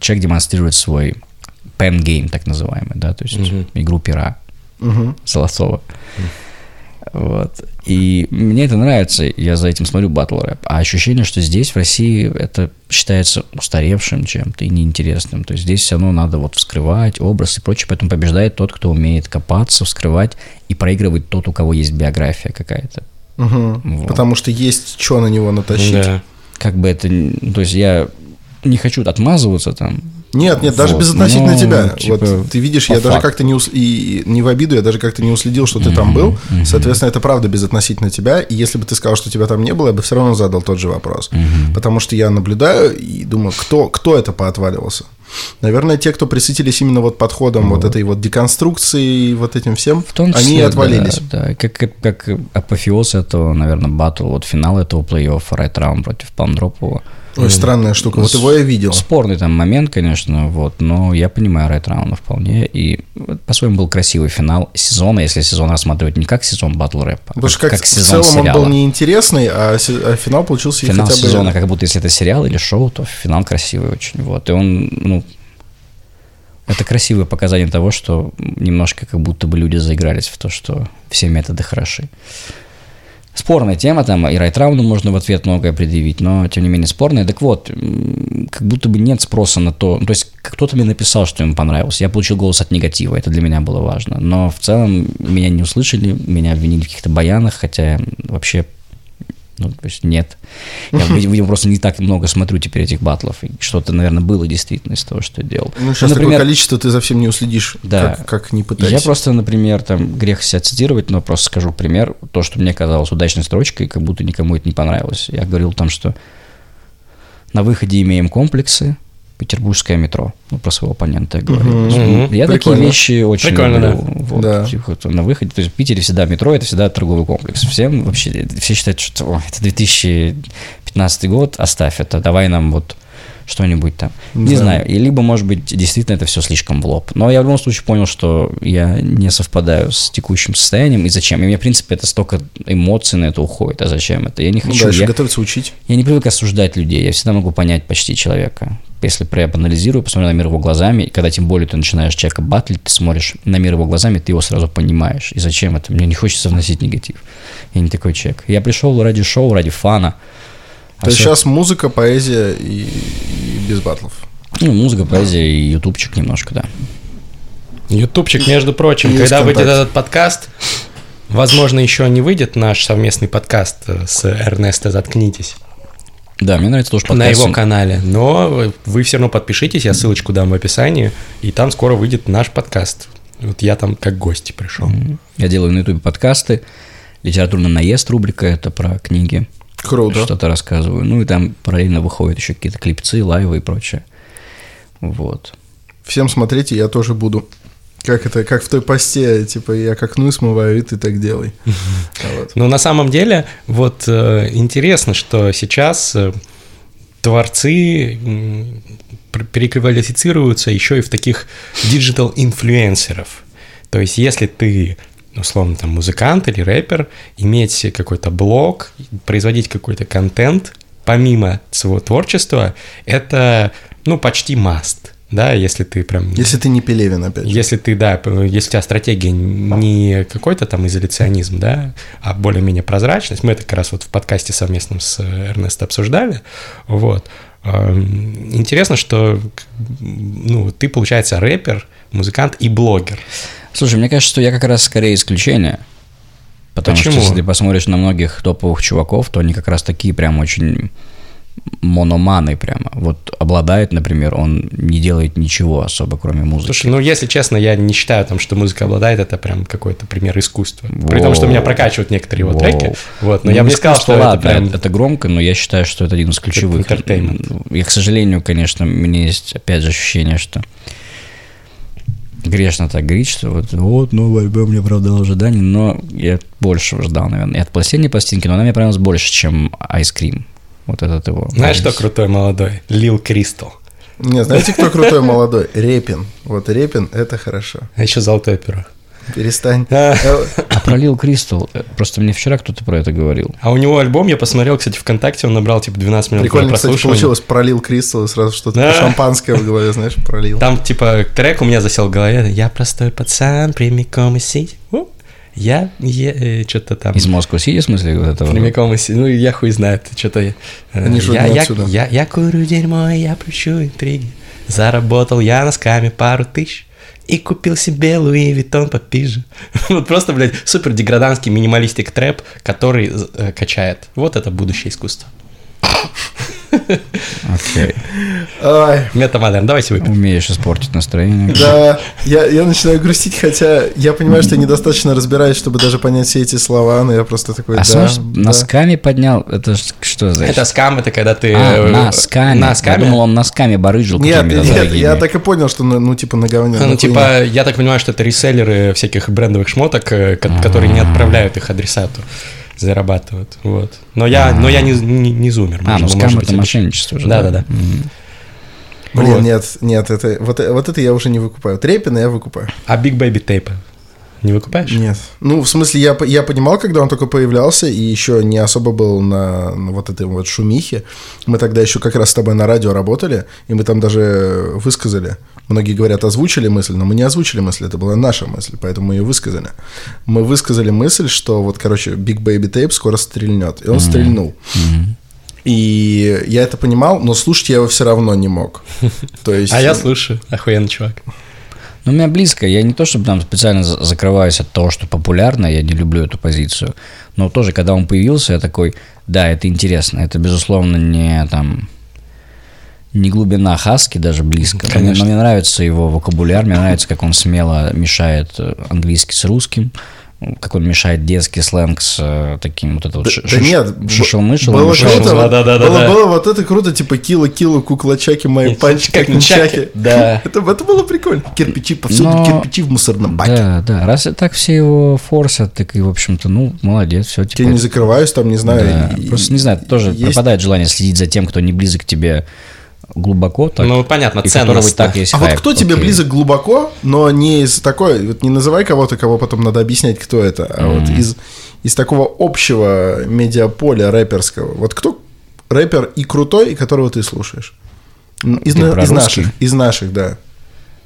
человек демонстрирует свой pen game, так называемый, да, то есть игру пера Мгм. золотого. Вот. И мне это нравится, я за этим смотрю батл рэп. А ощущение, что здесь, в России, это считается устаревшим чем-то и неинтересным. То есть здесь все равно надо вот вскрывать образ и прочее, поэтому побеждает тот, кто умеет копаться, вскрывать и проигрывает тот, у кого есть биография какая-то. Мгм. Вот. Потому что есть что на него натащить. Да. Как бы это... То есть я не хочу отмазываться там. Нет, нет, даже Вот, безотносительно ну, тебя. типа, вот ты видишь, я даже факту. как-то не ус... и не в обиду, я даже как-то не уследил, что ты там был. Соответственно, это правда безотносительно тебя. И если бы ты сказал, что тебя там не было, я бы все равно задал тот же вопрос. Потому что я наблюдаю и думаю, кто, кто это поотваливался? Наверное, те, кто присытились именно вот подходом вот этой вот деконструкции и вот этим всем, В том числе, они отвалились. Да, да. Как, как, как апофеоз этого, наверное, батл, вот финал этого плей-оффа, Round против Палмдропова. Ой, странная штука. Вот его я видел. Спорный там момент, конечно, вот, но я понимаю Right Round вполне. И по-своему был красивый финал сезона, если сезон рассматривать не как сезон батл рэпа, а Потому как, как в сезон целом он сериала. был неинтересный, а, а финал получился Финал хотя бы... сезона, как будто если это сериал или шоу, то финал красивый очень. Вот. И он, ну, это красивое показание того, что немножко как будто бы люди заигрались в то, что все методы хороши. Спорная тема, там и райтрауну можно в ответ многое предъявить, но тем не менее спорная. Так вот, как будто бы нет спроса на то, ну, то есть кто-то мне написал, что ему понравилось, я получил голос от негатива, это для меня было важно, но в целом меня не услышали, меня обвинили в каких-то баянах, хотя вообще ну, то есть нет. Я, видимо, просто не так много смотрю теперь этих батлов. Что-то, наверное, было действительно из того, что я делал. Ну, сейчас такое количество, ты за всем не уследишь, Да. как, как не пытайся. Я просто, например, там, грех себя цитировать, но просто скажу пример. То, что мне казалось удачной строчкой, как будто никому это не понравилось. Я говорил там, что на выходе имеем комплексы, петербургское метро. Ну, про своего оппонента я говорю. То ну, Мгм. Я такие Прикольно. вещи очень Прикольно, люблю. Вот, Да. типа, вот на выходе. То есть в Питере всегда метро, это всегда торговый комплекс. Всем вообще, все считают, что «О, это 2015 год, оставь это, давай нам вот что-нибудь там. Не Да. знаю. И либо, может быть, действительно это все слишком в лоб. Но я в любом случае понял, что я не совпадаю с текущим состоянием. И зачем? И мне, в принципе, это столько эмоций на это уходит. А зачем это? Я не Ну хочу. да, еще я, готовиться учить. я не привык осуждать людей. Я всегда могу понять почти человека. Если я анализирую, посмотрю на мир его глазами, и когда тем более ты начинаешь человека батлить, ты смотришь на мир его глазами, ты его сразу понимаешь. И зачем это? Мне не хочется вносить негатив. Я не такой человек. Я пришел ради шоу, ради фана. А То есть сейчас музыка, поэзия и, и без батлов. Ну, музыка, поэзия и ютубчик немножко, да. Ютубчик, между прочим, Есть когда выйдет контакт. этот подкаст, возможно, еще не выйдет наш совместный подкаст э, с Эрнесто «Заткнитесь» Да, мне нравится тоже на подкаст. его канале, но вы все равно подпишитесь, я ссылочку дам в описании, и там скоро выйдет наш подкаст. Вот я там как гость пришел. Я делаю на ютубе подкасты. Литературный наезд рубрика, это про книги. Круто. Что-то рассказываю. Ну и там параллельно выходят еще какие-то клипцы, лайвы и прочее. Вот. Всем смотрите, я тоже буду. Как это, как в той посте, типа, я к окну смываю, и ты так делай. [LAUGHS] А вот. Но на самом деле, вот э, интересно, что сейчас э, творцы переквалифицируются еще и в таких digital -инфлюенсеров. То есть, если ты, условно, там, музыкант или рэпер, иметь какой-то блог, производить какой-то контент, помимо своего творчества, это, ну, почти маст, да, если ты прям... Если ты не Пелевин, опять же. Если ты, да, если у тебя стратегия не какой-то там изоляционизм, да, а более-менее прозрачность, мы это как раз вот в подкасте совместном с э, Эрнесто обсуждали, вот. Эм, Интересно, что ну, ты, получается, рэпер, музыкант и блогер. Слушай, мне кажется, что я как раз скорее исключение. Потому Почему? что если ты посмотришь на многих топовых чуваков, то они как раз такие прям очень мономаны прямо. Вот обладает, например, он не делает ничего особо, кроме музыки. Слушай, ну, если честно, я не считаю, там, что музыка обладает, это прям какой-то пример искусства. При том, что меня прокачивают некоторые его Воу. треки, вот, но Ну, я бы не сказал, что ладно, это прям... это громко, но я считаю, что это один из ключевых. entertainment. Я, к сожалению, конечно, у меня есть, опять же, ощущение, что грешно так говорить, что вот, вот новый альбом не оправдал ожиданий, но я больше ждал, наверное, и от последней пластинки, но она мне понравилась больше, чем Ice Cream. Вот этот его. Знаешь, что крутой молодой? Лил Кристал. Не, знаете, кто крутой молодой? Репин. Вот Репин – это хорошо. А еще золотой перо. Перестань. [LAUGHS] А. Э, А про Lil Crystal, э, просто мне вчера кто-то про это говорил. А у него альбом, я посмотрел, кстати, ВКонтакте, он набрал типа 12 миллионов Прикольно, кстати, получилось. Пролил Кристалл и сразу что-то шампанское в голове, знаешь, пролил. Там типа трек у меня засел в голове. Я простой пацан, прямиком Сити. У, Я, что-то там... Из Москвы Сити, в смысле, вот этого? Прямиком из. Ну, я хуй знает, что-то... Они же я, не я, отсюда. я, я курю дерьмо, я прощу интриги. Заработал я носками пару тысяч. И купил себе Louis Vuitton по пиже. Вот просто, блядь, супер деграданский minimalistic trap, который э, качает. Вот это будущее искусства. [LAUGHS] Окей. Ай, Метамодерн, давайте выпьем. Умеешь испортить настроение. да, я, я начинаю грустить, хотя я понимаю, что я недостаточно разбираюсь, чтобы даже понять все эти слова, но я просто такой, А да, смотришь, да. носками поднял, это что за... Это скам, это когда ты... А, э, носками. Носками? Я думал, он носками барыжил Нет, нет, я так и понял, что, ну, ну, типа, на говне. Ну, на хуйне. типа, я так понимаю, что это реселлеры всяких брендовых шмоток, э, ко- которые не отправляют их адресату, зарабатывают, вот. Но я, но я не, не, не зумер. А, ну скам это мошенничество же. Да-да-да. Блин, вот. нет, нет, это, вот, вот это я уже не выкупаю. Трепина я выкупаю. А Big Baby Tape не выкупаешь? Нет. Ну, в смысле, я, я понимал, когда он только появлялся, и еще не особо был на, на вот этой вот шумихе. Мы тогда еще как раз с тобой на радио работали, и мы там даже высказали. Многие говорят, озвучили мысль, но мы не озвучили мысль, это была наша мысль, поэтому мы ее высказали. Мы высказали мысль, что вот, короче, Big Baby Tape скоро стрельнет. И он стрельнул. И я это понимал, но слушать я его все равно не мог. [LAUGHS] То есть... А я слушаю, охуенный чувак. Ну, у меня близко. Я не то, чтобы там специально за- закрываюсь от того, что популярно, я не люблю эту позицию. Но тоже, когда он появился, я такой, да, это интересно. Это, безусловно, не там не глубина Хаски даже близко. Но мне- Конечно. Но мне нравится его вокабуляр, мне нравится, как он смело мешает э, английский с русским, как он мешает детский сленг с э, таким вот это вот Да, ш- да нет, б- шишел-мышел. было мышел. круто, вот- Да-да-да-да-да. было, было вот это круто, типа кило-кило, куклачаки, мои панчи, Как ничаки, да. [LAUGHS] Это, это было прикольно. Кирпичи повсюду, Но- кирпичи в мусорном баке. Да, да. Раз и так все его форсят, так и, в общем-то, ну, молодец, все, теперь. Я не закрываюсь, там, не знаю. Да, и- просто не знаю, тоже есть- пропадает желание следить за тем, кто не близок к тебе глубоко, так, Ну, понятно, и ценностно. так есть А вот хайп, кто тебе окей. близок глубоко, но не из такой, вот не называй кого-то, кого потом надо объяснять, кто это, а вот из, из такого общего медиаполя рэперского. Вот кто рэпер и крутой, и которого ты слушаешь? Из, Ты на- из наших, из наших, да.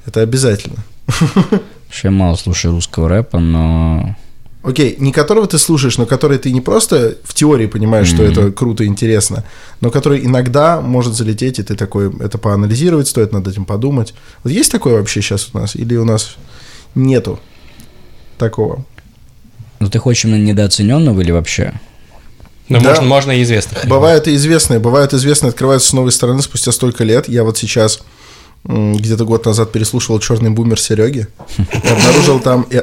Это обязательно. [LAUGHS] Вообще мало слушаю русского рэпа, но... Окей, не которого ты слушаешь, но который ты не просто в теории понимаешь, что это круто и интересно, но который иногда может залететь, и ты такой, это поанализировать стоит, над этим подумать. Вот есть такое вообще сейчас у нас? Или у нас нету такого. Ну ты хочешь именно недооцененного или вообще? Ну, Да. можно, можно и известных. Бывают и известные, бывают известные, открываются с новой стороны спустя столько лет. Я вот сейчас где-то год назад переслушивал Черный бумер Сереги и обнаружил там и,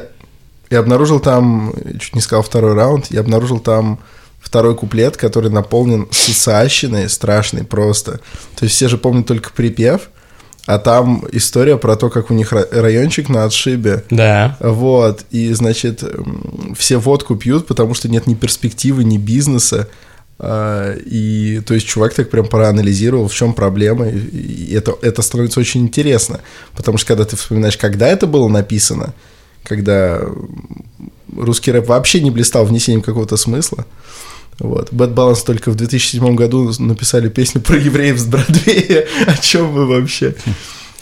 и обнаружил там, чуть не сказал второй раунд, я обнаружил там второй куплет, который наполнен социальщиной страшной просто. То есть все же помнят только припев, а там история про то, как у них ра- райончик на отшибе. Да. Вот, и, значит, все водку пьют, потому что нет ни перспективы, ни бизнеса. А, И, то есть, чувак так прям проанализировал, в чем проблема, и это, это становится очень интересно. Потому что, когда ты вспоминаешь, когда это было написано, когда русский рэп вообще не блистал внесением какого-то смысла, вот. Bad Balance только в 2007 году написали песню про евреев с Бродвея. [LAUGHS] О чем вы вообще?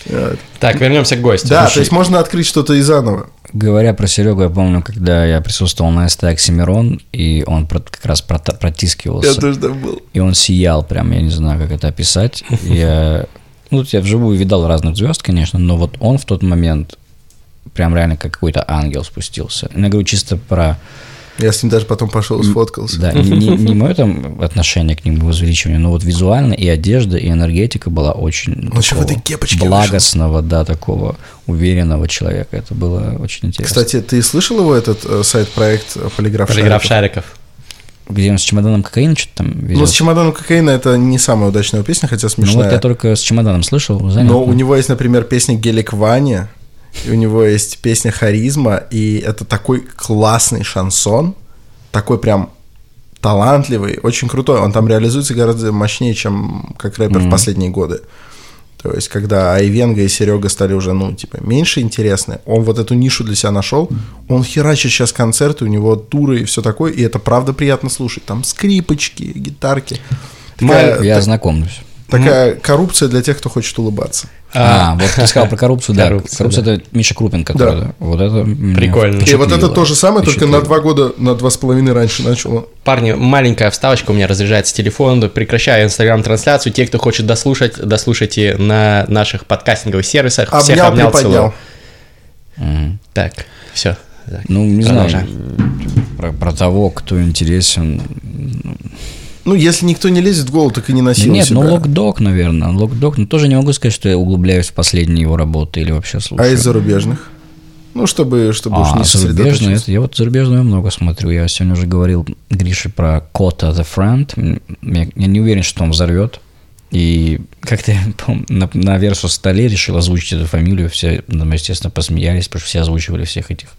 Вот. Так, вернемся к гостю. Да, Слушай, то есть можно открыть что-то и заново. Говоря про Серегу, я помню, когда я присутствовал на СТ Оксимирон, и он как раз протискивался. Я тоже там был. И он сиял прям, я не знаю, как это описать. Я, ну, я вживую видал разных звезд, конечно, но вот он в тот момент прям реально как какой-то ангел спустился. Я говорю чисто про, Я с ним даже потом пошел и сфоткался. да, не, не- не мое там отношение к нему, возвеличивание, но вот визуально и одежда, и энергетика была очень в такого благостного, да, такого уверенного человека. Это было очень интересно. Кстати, ты слышал его этот э, сайт-проект Полиграф Полиграф Шариков? шариков. Где он с чемоданом кокаина что-то там Ну, везет? с чемоданом кокаина это не самая удачная песня, хотя Ну, смешная. вот я только с чемоданом слышал, занятно. Но у него есть, например, песня Гелик Ваня, и у него есть песня Харизма, и это такой классный шансон, такой прям талантливый, очень крутой. Он там реализуется гораздо мощнее, чем как рэпер в последние годы. То есть, когда Айвенга и Серега стали уже, ну, типа, меньше интересны, он вот эту нишу для себя нашел, он херачит сейчас концерты, у него туры и все такое, и это правда приятно слушать. Там скрипочки, гитарки. Такая, Я та- знакомлюсь. Такая коррупция для тех, кто хочет улыбаться. А, вот ты сказал про коррупцию, да. Коррупция, Коррупция это Миша Крупин, который. Да. Вот это Прикольно. И вот это то же самое, только на два года, на два с половиной раньше начало. Парни, маленькая вставочка, у меня разряжается телефон, прекращаю инстаграм-трансляцию. Те, кто хочет дослушать, дослушайте на наших подкастинговых сервисах. Всех Обнял, обнял, приподнял. целую. Мгм. Так, все. Ну, не Продолжаем. знаю. Про, про того, кто интересен. Ну, если никто не лезет в голову, так и не Да носил нет, себя. ну Локдог, наверное. Локдог. Но тоже не могу сказать, что я углубляюсь в последние его работы или вообще слушаю. А из зарубежных? Ну, чтобы, чтобы уж А, не зарубежную, сосредоточиться. это, я вот зарубежную много смотрю. Я сегодня уже говорил Грише про Кота The Friend. Я, я не уверен, что он взорвет. И как-то [LAUGHS] на, на Версус столе решил озвучить эту фамилию. Все, ну, естественно, посмеялись, потому что все озвучивали всех этих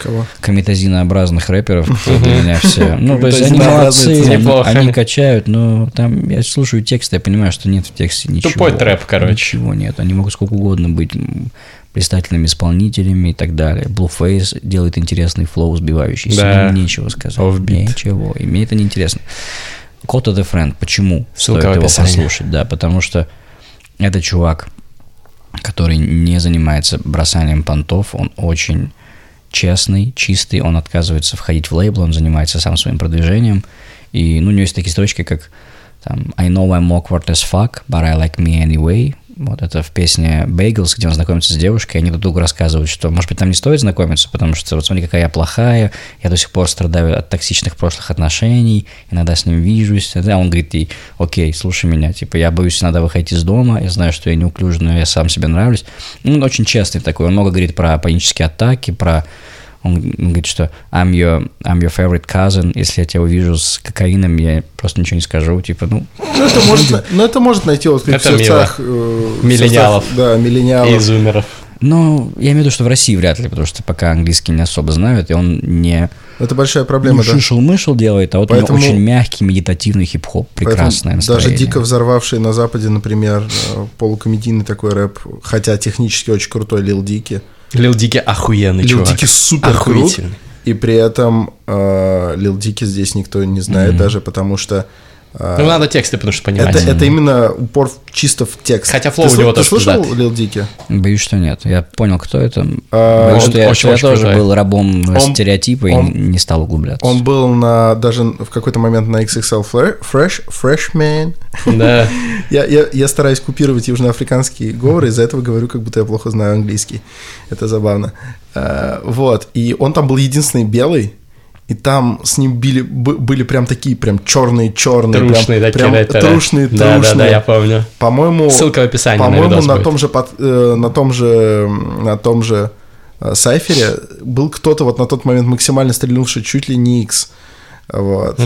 Кого? комитозинообразных рэперов. для меня все. Ну, то есть они молодцы, они, качают, но там я слушаю текст, я понимаю, что нет в тексте ничего. Тупой трэп, короче. Ничего нет. Они могут сколько угодно быть блистательными исполнителями и так далее. Blueface делает интересный флоу, сбивающий. Да. Нечего сказать. Offbeat. Ничего. И мне это не интересно. Кота the Friend. Почему Ссылка стоит его послушать? Да, потому что это чувак, который не занимается бросанием понтов, он очень честный, чистый, он отказывается входить в лейбл, он занимается сам своим продвижением. И ну, у него есть такие строчки, как там, I know I'm awkward as fuck, but I like me anyway. Вот это в песне Bagels, где он знакомится с девушкой, и они друг другу рассказывают, что, может быть, там не стоит знакомиться, потому что вот смотри, какая я плохая, я до сих пор страдаю от токсичных прошлых отношений, иногда с ним вижусь. А он говорит ей, окей, слушай меня, типа, я боюсь иногда выходить из дома, я знаю, что я неуклюжий, но я сам себе нравлюсь. Ну, Он очень честный такой, он много говорит про панические атаки, про он говорит, что I'm your, I'm your favorite cousin. Если я тебя увижу с кокаином, я просто ничего не скажу. Типа, ну, Ну, это может, ну, это может найти отклик в Это сердцах... э, в Миллениалов. сердцах, Да, миллениалов. И зумеров. ну, я имею в виду, что в России вряд ли, потому что пока английский не особо знают, и он не Это большая проблема, да. шишел-мышел делает, а вот Поэтому- у него очень мягкий, медитативный хип-хоп, Поэтому прекрасное Даже настроение. дико взорвавший на Западе, например, э, полукомедийный такой рэп, хотя технически очень крутой Лил Дики. Лил Дики охуенный Лил чувак. Дики супер. Охуительный. И при этом э, Лил Дики здесь никто не знает даже, потому что Ну, надо тексты, потому что понимать. Это, это именно упор чисто в текст. Хотя флоу Ты у него тоже Ты слышал. Лил Дики? Боюсь, что нет. Я понял, кто это. А, Боюсь, он что я, очень- я очень тоже крутой. был рабом Он- стереотипа и он- не стал углубляться. Он был на даже в какой-то момент на XXL Fre- Fresh, Freshman. Да. [LAUGHS] Я, я, я стараюсь купировать южноафриканские говоры, из-за этого говорю, как будто я плохо знаю английский. Это забавно. А, вот. И он там был единственный белый. И там с ним били, бы- были прям такие, прям черные-черные. Трушные прям, такие прям рэперы. трушные, Да, трушные. да, да, я помню. По-моему, Ссылка в описании на по-моему, на, будет. том же под- э, на том же на том же э, сайфере был кто-то вот на тот момент максимально стрельнувший чуть ли не X. Вот.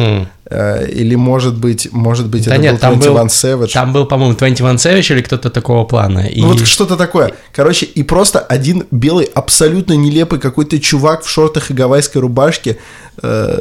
Э, Или может быть, может быть, Да это нет, был там 21 был, Savage. там был, по-моему, 21 Savage или кто-то такого плана. И... Ну вот что-то такое. Короче, и просто один белый, абсолютно нелепый какой-то чувак в шортах и гавайской рубашке, э,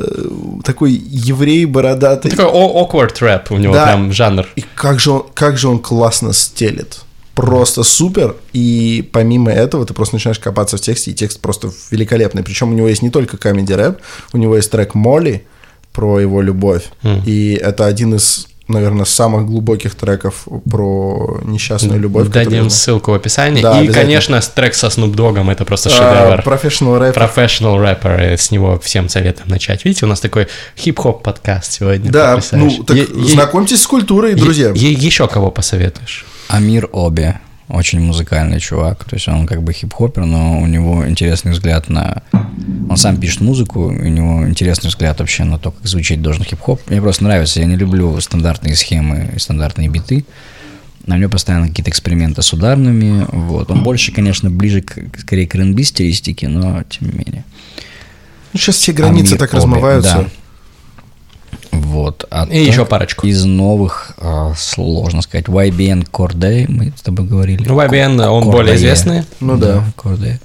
такой еврей бородатый. Такой awkward рэп у него Да. прям жанр. И как же он, как же он классно стелит. Просто супер. И помимо этого ты просто начинаешь копаться в тексте, и текст просто великолепный. Причем у него есть не только комедий рэп, у него есть трек Молли про его любовь. И это один из, наверное, самых глубоких треков про несчастную любовь. который Дадим знаю. ссылку в описании. Да, и, конечно, трек со Snoop Dogg'ом это просто А, шедевр. Professional рэп. Professional рэпер, э, с него всем советуем начать. Видите, у нас такой хип-хоп подкаст сегодня. Да, ну так Е- е- знакомьтесь с культурой, друзья. е- еще кого посоветуешь? Амир Оби. Очень музыкальный чувак. То есть он как бы хип-хопер, но у него интересный взгляд на... Он сам пишет музыку, у него интересный взгляд вообще на то, как звучать должен хип-хоп. Мне просто нравится. Я не люблю стандартные схемы и стандартные биты. На него постоянно какие-то эксперименты с ударными. Вот. Он больше, конечно, ближе к, скорее к R&B стилистике, но тем не менее. Ну, сейчас все границы Амир так Оби, размываются. да. Вот. А И еще парочку. Из новых, а, сложно сказать, YBN Corday, мы с тобой говорили. Ну, YBN, он Corday. более известный. Ну да. Corday.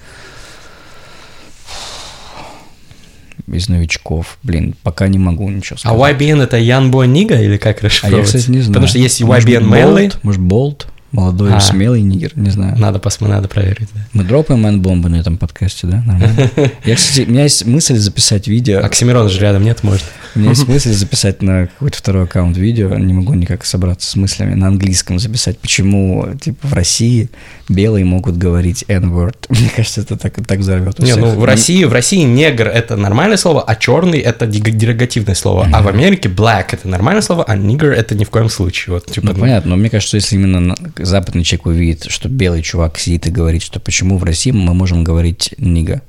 Из новичков. Блин, пока не могу ничего А сказать. YBN это Ян Бой Нига или как А я, расшифровывать? кстати, не знаю. Потому что есть YBN. Bolt? Может, Болт? Молодой, А. смелый нигер, не знаю. Надо посмотреть, надо проверить. да. Мы дропаем мэн-бомбы на этом подкасте, да? Нормально. [LAUGHS] Я, кстати, у меня есть мысль записать видео. Оксимирон же рядом нет, может. У меня есть [LAUGHS] мысль записать на какой-то второй аккаунт видео, не могу никак собраться с мыслями, на английском записать, почему, типа, в России белые могут говорить N-word. [LAUGHS] Мне кажется, это так, так взорвет Не, ну в России, в России негр это нормальное слово, а черный это дерогативное слово. А в Америке black это нормальное слово, а нигер это ни в коем случае. Вот, типа, Ну, понятно, но мне кажется, если именно западный человек увидит, что белый чувак сидит и говорит, что почему в России мы можем говорить нига.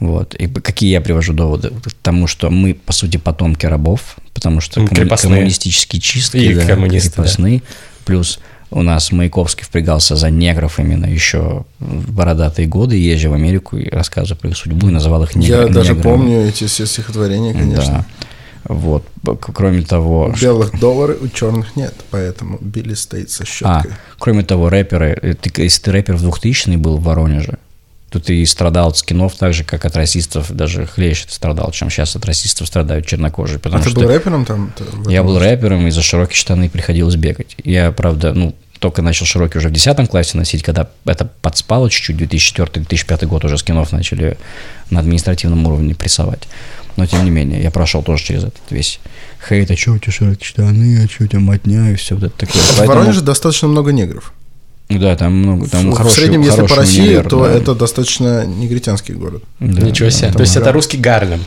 Вот. И какие я привожу доводы? К тому, что мы, по сути, потомки рабов, потому что комму- крепостные. коммунистические чистки, И да, коммунисты, да. крепостные. Плюс у нас Маяковский впрягался за негров именно еще в бородатые годы, езжа в Америку и рассказывая про их судьбу, и называл их негр- Я даже неграми. помню эти все стихотворения, конечно. Да. Вот. Кроме того, У белых доллары, у черных нет, поэтому Билли стоит со А, щеткой. кроме того, рэперы, э, ты, если ты рэпер в 2000 был в Воронеже, то ты страдал от скинов так же, как от расистов, даже хлеще страдал, чем сейчас от расистов страдают чернокожие. А Потому ты что был рэпером там? Я был рэпером, и за широкие штаны приходилось бегать. Я, правда, ну, только начал широкие уже в 10 классе носить, когда это подспало чуть-чуть, 2004-2005 год уже скинов начали на административном уровне прессовать. Но, тем не менее, я прошел тоже через этот весь хейт, а что у тебя широкие штаны, а что у тебя мотня, и все вот это такое. В Поэтому- Воронеже достаточно много негров. да, там много, там в, в хороший, среднем, если по России, универ, то да. это достаточно негритянский город. Да, Ничего себе. там То есть это да. русский Гарлем.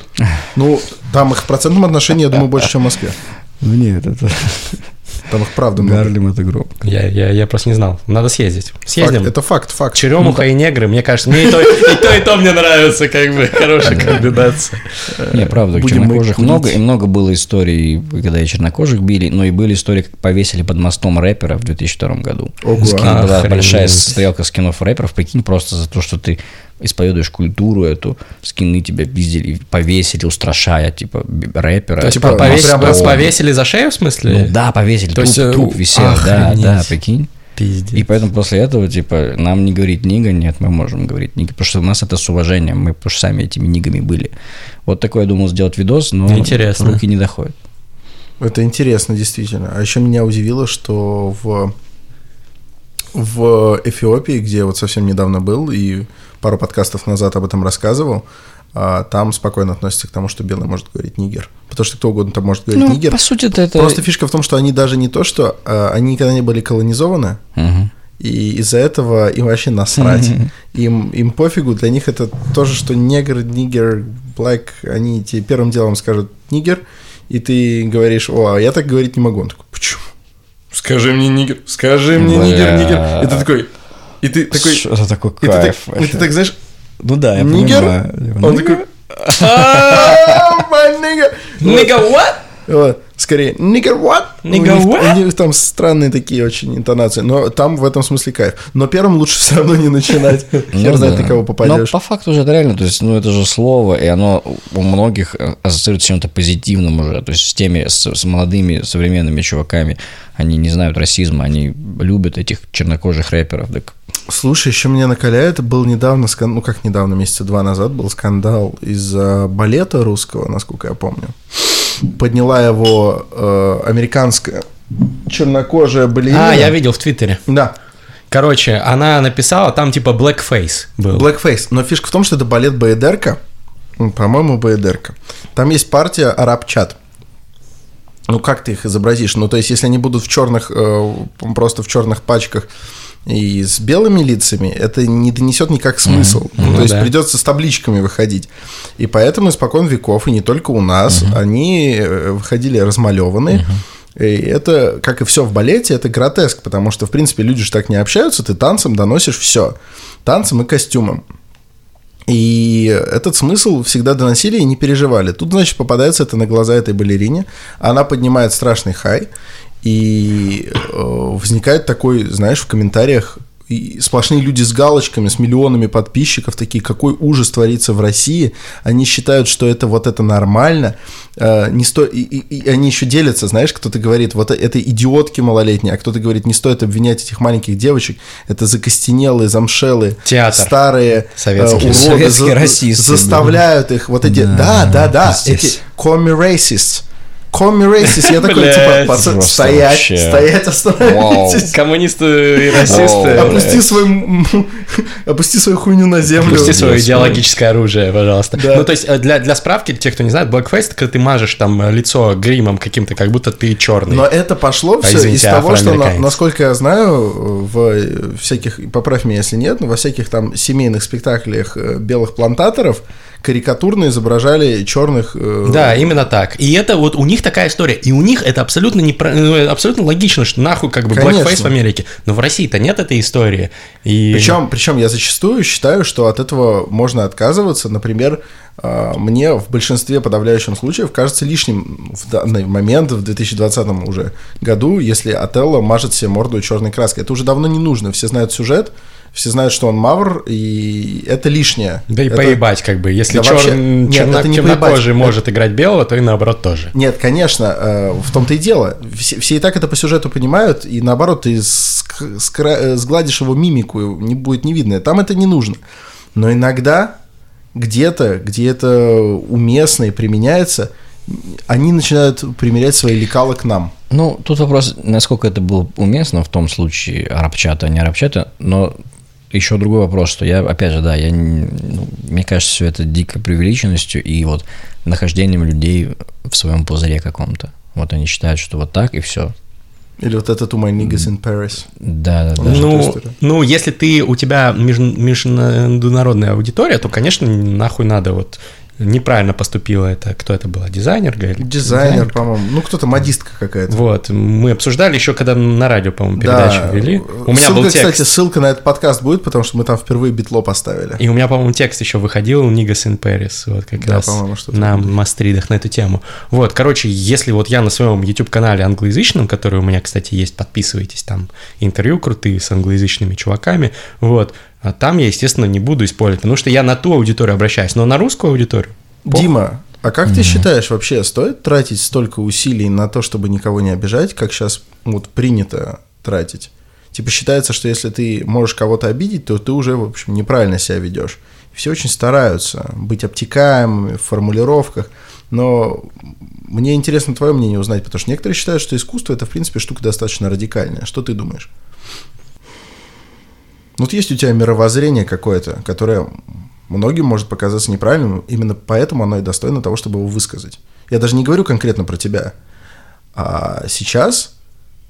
Ну, там их в процентном отношении, я думаю, [LAUGHS] больше, чем в Москве. Ну нет, это Там их правда много. Гарлем это громко. Я, я, я просто не знал. Надо съездить. Факт, Съездим. это факт, факт. Черемуха и негры, мне кажется, мне и то, [LAUGHS] и то, и то мне нравится, как бы, хорошая комбинация. Не, правда, чернокожих много, и много было историй, когда и чернокожих били, но и были истории, как повесили под мостом рэпера в 2002 году. Ого. Была большая стрелка скинов рэперов, прикинь, просто за то, что ты исповедуешь культуру эту, скины тебя пиздили, повесили, устрашая, типа, рэпера. То есть Типа, повесили, прям мостом. повесили за шею, в смысле? Ну да, повесили, То труп, есть, э, труп висел, да, охренеть. да, прикинь. Пиздец. И поэтому после этого, типа, нам не говорить нига, нет, мы можем говорить нига, потому что у нас это с уважением, мы потому что сами этими нигами были. Вот такой я думал сделать видос, но Интересно. руки не доходят. Это интересно, действительно. А еще меня удивило, что в, в Эфиопии, где я вот совсем недавно был и пару подкастов назад об этом рассказывал, а там спокойно относятся к тому, что белый может говорить нигер. Потому что кто угодно там может говорить Ну, нигер. по сути, это... Просто фишка в том, что они даже не то, что а, они никогда не были колонизованы, Мгм. и из-за этого им вообще насрать. Им, им пофигу, для них это тоже, что негр, нигер, блэк, они тебе первым делом скажут нигер, и ты говоришь, о, а я так говорить не могу. Он такой, почему? Скажи мне нигер, скажи мне нигер, нигер. И ты такой, и ты такой, Что это такой и ты, так, кайф? и ты вообще. так, знаешь, Ну да, я нигер? понимаю. Он такой, «А, my nigger». Nigga what? Вот, Скорее, nigger what? Nigger у, них, what? у них там странные такие очень интонации, но там в этом смысле кайф. Но первым лучше все равно не начинать. [LAUGHS] Ну Хер знает, на кого Но попадешь. по факту же это реально, то есть, ну, это же слово, и оно у многих э, ассоциируется с чем-то позитивным уже, то есть с теми, с молодыми современными чуваками, они не знают расизма, они любят этих чернокожих рэперов, так Слушай, еще меня накаляет, был недавно, скан- ну как недавно, месяца два назад был скандал из-за балета русского, насколько я помню. Подняла его э, американская чернокожая балерина. А, я видел в Твиттере. Да, Короче, она написала, там типа blackface был. Blackface. Но фишка в том, что это балет Баедерка. По-моему, Баедерка. Там есть партия арабчат. Ну, как ты их изобразишь? Ну, то есть, если они будут в черных, э, просто в черных пачках и с белыми лицами, это не донесет никак смысл. Ну, Ну то есть, да. придется с табличками выходить. И поэтому испокон веков, и не только у нас, они э, выходили размалеванные. И это, как и все в балете, это гротеск, потому что, в принципе, люди же так не общаются, ты танцем доносишь все. Танцем и костюмом. И этот смысл всегда доносили и не переживали. Тут, значит, попадается это на глаза этой балерине, она поднимает страшный хай, и э, возникает такой, знаешь, в комментариях и сплошные люди с галочками, с миллионами подписчиков, такие, какой ужас творится в России. Они считают, что это вот это нормально. Э, не сто... и, и- и они еще делятся, знаешь, кто-то говорит, вот это идиотки малолетние, а кто-то говорит, не стоит обвинять этих маленьких девочек, это закостенелые, замшелые, Театр. старые Советский. э, уроды, Советские расисты, заставляют их, вот эти, да, да, да, пиздец. эти racist. Call me racist. Я такой, типа, пацан, стоять, стоять, остановитесь. Коммунисты и расисты. Опусти свой, опусти свою хуйню на землю. Опусти свое идеологическое оружие, пожалуйста. Ну, то есть, э, для, для справки, те, кто не знает, blackface, когда ты мажешь там э, лицо гримом каким-то, как будто ты черный. Но это пошло все извините, из того, что, насколько я знаю, в всяких, поправь меня, если нет, но во всяких там семейных спектаклях э, белых плантаторов карикатурно изображали черных... э, Да, именно так. И это вот у них такая история. И у них это абсолютно не ну, абсолютно логично, что нахуй как бы Конечно. blackface в Америке. Но в России-то нет этой истории. И... Причем, причем я зачастую считаю, что от этого можно отказываться. Например, а, мне в большинстве подавляющем случаев кажется лишним в данный момент, в 2020 уже году, если Отелло мажет себе морду черной краской. Это уже давно не нужно. Все знают сюжет, все знают, что он мавр, и это лишнее. Да и Это- поебать, как бы. Если Да чер- вообще- нет, черно- это не чернокожий поебать. может играть белого, то и наоборот тоже. Нет, конечно, э, в том-то и дело. Все, все и так это по сюжету понимают, и наоборот, ты ск- скра- э, сгладишь его мимику, не будет не видно. Там это не нужно. Но иногда где-то, где это уместно и применяется, они начинают примерять свои лекала к нам. Ну, тут вопрос, насколько это было уместно в том случае, арабчата, а не арабчата, но еще другой вопрос, что я, опять же, да, я, ну, мне кажется, все это дико преувеличенностью и вот нахождением людей в своем пузыре каком-то. Вот они считают, что вот так и все. Или вот этот у my niggas in Paris. Да, да, да. Ну, ну, если ты, у тебя меж- международная аудитория, то, конечно, нахуй надо вот неправильно поступила это, кто это была, дизайнер? говорили? Дизайнер, по-моему. Ну, кто-то модистка какая-то. Вот, мы обсуждали еще, когда на радио, по-моему, передачу вели. У меня ссылка, был текст. кстати, ссылка на этот подкаст будет, потому что мы там впервые битло поставили. И у меня, по-моему, текст еще выходил Нигас in Paris, вот как Да, раз на мастридах на эту тему. Вот, короче, если вот я на своем YouTube-канале англоязычном, который у меня, кстати, есть, подписывайтесь, там интервью крутые с англоязычными чуваками, вот, там я, естественно, не буду использовать, потому что я на ту аудиторию обращаюсь, но на русскую аудиторию похуй. Дима, а как ты считаешь, вообще стоит тратить столько усилий на то, чтобы никого не обижать, как сейчас вот принято тратить? Типа считается, что если ты можешь кого-то обидеть, то ты уже, в общем, неправильно себя ведешь. Все очень стараются быть обтекаемыми в формулировках, но мне интересно твое мнение узнать, потому что некоторые считают, что искусство это, в принципе, штука достаточно радикальная. Что ты думаешь? Вот есть у тебя мировоззрение какое-то, которое многим может показаться неправильным, именно поэтому оно и достойно того, чтобы его высказать. Я даже не говорю конкретно про тебя. А сейчас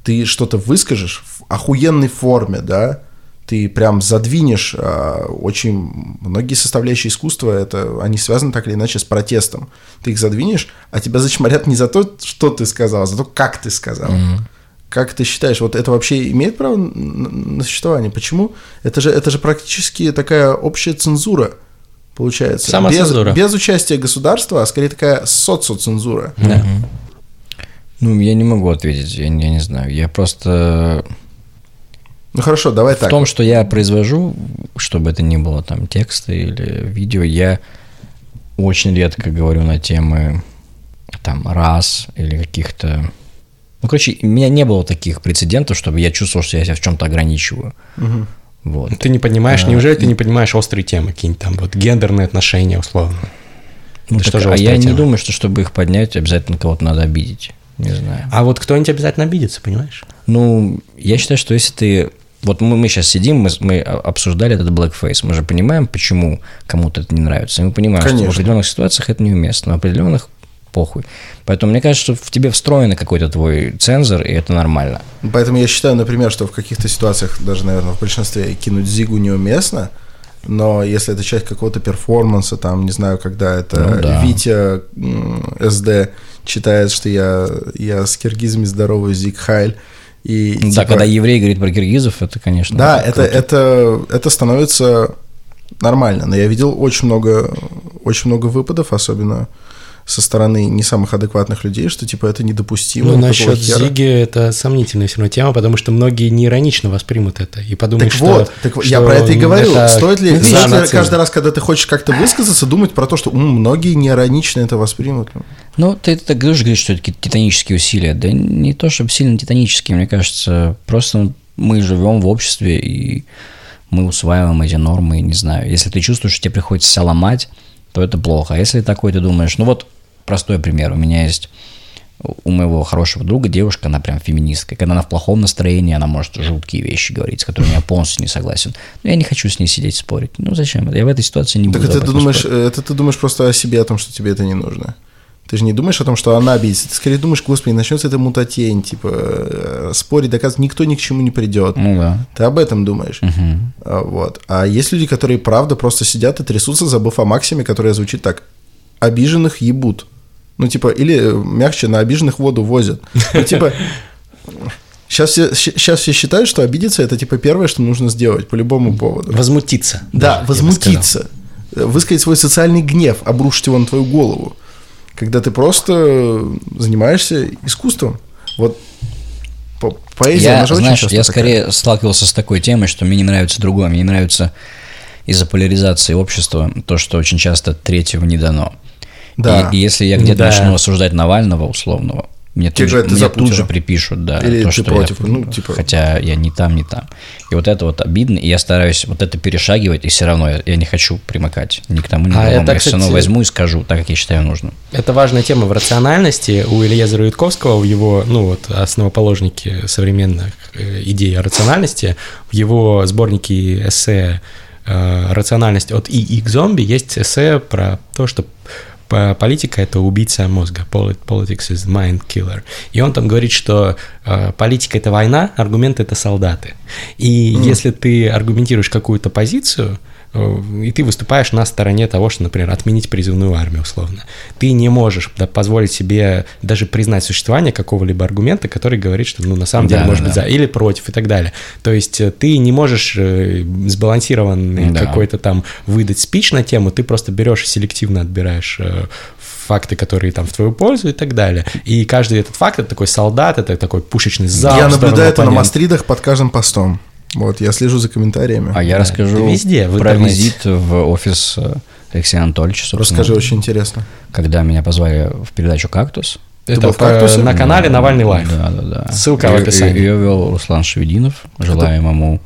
ты что-то выскажешь в охуенной форме, да, ты прям задвинешь а, очень многие составляющие искусства, это они связаны так или иначе с протестом. Ты их задвинешь, а тебя зачморят не за то, что ты сказал, а за то, как ты сказал. Mm-hmm. Как ты считаешь, вот это вообще имеет право на существование? Почему? Это же, это же практически такая общая цензура получается. Сама без, цензура. Без участия государства, а скорее такая социоцензура. Да. Ну, я не могу ответить, я, я не знаю. Я просто ну хорошо, давай в так. В том, что я произвожу, чтобы это не было там текста или видео, я очень редко говорю на темы там раз или каких-то... Ну, короче, у меня не было таких прецедентов, чтобы я чувствовал, что я себя в чем-то ограничиваю. Угу. Вот. Ты не понимаешь, а, неужели ты не понимаешь острые темы, какие-нибудь там вот гендерные отношения, условно? Ну, так, же а я тема? не думаю, что чтобы их поднять, обязательно кого-то надо обидеть. Не знаю. А вот кто-нибудь обязательно обидится, понимаешь? Ну, я считаю, что если ты вот мы, мы сейчас сидим, мы, мы обсуждали этот blackface. Мы же понимаем, почему кому-то это не нравится. И мы понимаем, Конечно. что в определенных ситуациях это неуместно, в определенных похуй. Поэтому мне кажется, что в тебе встроен какой-то твой цензор, и это нормально. Поэтому я считаю, например, что в каких-то ситуациях, даже, наверное, в большинстве кинуть зигу неуместно, но если это часть какого-то перформанса, там, не знаю, когда это ну, да. Витя СД читает, что я, я с киргизами здоровый Зиг Хайль, и, да, типа, когда еврей говорит про киргизов, это, конечно. Да, это, это, это становится нормально. Но я видел очень много, очень много выпадов, особенно со стороны не самых адекватных людей, что типа это недопустимо. Ну, насчет Зиги это сомнительная все равно тема, потому что многие не иронично воспримут это и подумают, так что... Вот, так что я про это и говорю. Это стоит ли, стоит каждый раз, когда ты хочешь как-то высказаться, думать про то, что многие не иронично это воспримут? Ну, ты так тоже говоришь, что это какие-то титанические усилия. Да не то, чтобы сильно титанические, мне кажется, просто мы живем в обществе, и мы усваиваем эти нормы, не знаю. Если ты чувствуешь, что тебе приходится себя ломать, то это плохо. А если такой ты думаешь, ну вот простой пример. У меня есть у моего хорошего друга девушка, она прям феминистка. Когда она в плохом настроении, она может жуткие вещи говорить, с которыми я полностью не согласен. Но я не хочу с ней сидеть спорить. Ну зачем? Я в этой ситуации не так буду. Так это ты думаешь, это ты думаешь просто о себе, о том, что тебе это не нужно. Ты же не думаешь о том, что она обидится. Ты скорее думаешь, господи, начнется эта мутатень, типа, э, спорить, доказывать, никто ни к чему не придет. Ну да. Ты об этом думаешь. Угу. Вот. А есть люди, которые правда просто сидят и трясутся, забыв о максиме, которая звучит так. Обиженных ебут. Ну, типа, или мягче, на обиженных воду возят. Ну, типа, [LAUGHS] Сейчас все, сейчас все считают, что обидеться это типа первое, что нужно сделать по любому поводу. Возмутиться. Да, возмутиться. Высказать свой социальный гнев, обрушить его на твою голову. Когда ты просто занимаешься искусством. Вот по поэзия, я, она же знаешь, очень я такая. скорее сталкивался с такой темой, что мне не нравится другое. Мне не нравится из-за поляризации общества то, что очень часто третьего не дано. Да. И, и если я где-то да. начну осуждать Навального условного, мне, тут, же, мне тут же припишут, да, Или то, ты что против, я, ну, типа... хотя я не там, не там. И вот это вот обидно, и я стараюсь вот это перешагивать, и все равно я, я не хочу примыкать ни к тому, ни к другому. А это, я кстати, все равно возьму и скажу так, как я считаю нужным. Это важная тема в рациональности. У Ильяза Рудковского в его, ну вот, основоположнике современных э, идей о рациональности, в его сборнике эссе «Рациональность от И к зомби» есть эссе про то, что политика это убийца мозга, politics is mind killer. И он там говорит, что э, политика это война, аргументы это солдаты. И mm. если ты аргументируешь какую-то позицию, Э, и ты выступаешь на стороне того, что, например, отменить призывную армию условно. Ты не можешь да, позволить себе даже признать существование какого-либо аргумента, который говорит, что, ну, на самом деле, да, может да. быть, за или против и так далее. То есть э, ты не можешь э, сбалансированный да. какой-то там выдать спич на тему, ты просто берешь и селективно отбираешь факты, которые там в твою пользу и так далее. И каждый этот факт это такой солдат, это такой пушечный залп. Я наблюдаю это на мастридах под каждым постом. Вот, я слежу за комментариями. А я да, расскажу везде, про визит в офис э, Алексея Анатольевича. Расскажи, очень интересно. Когда меня позвали в передачу «Кактус», это в кактусе? на канале Навальный Live. Да, да, да. Ссылка в описании. Ее вел Руслан Шаведдинов. Желаем ему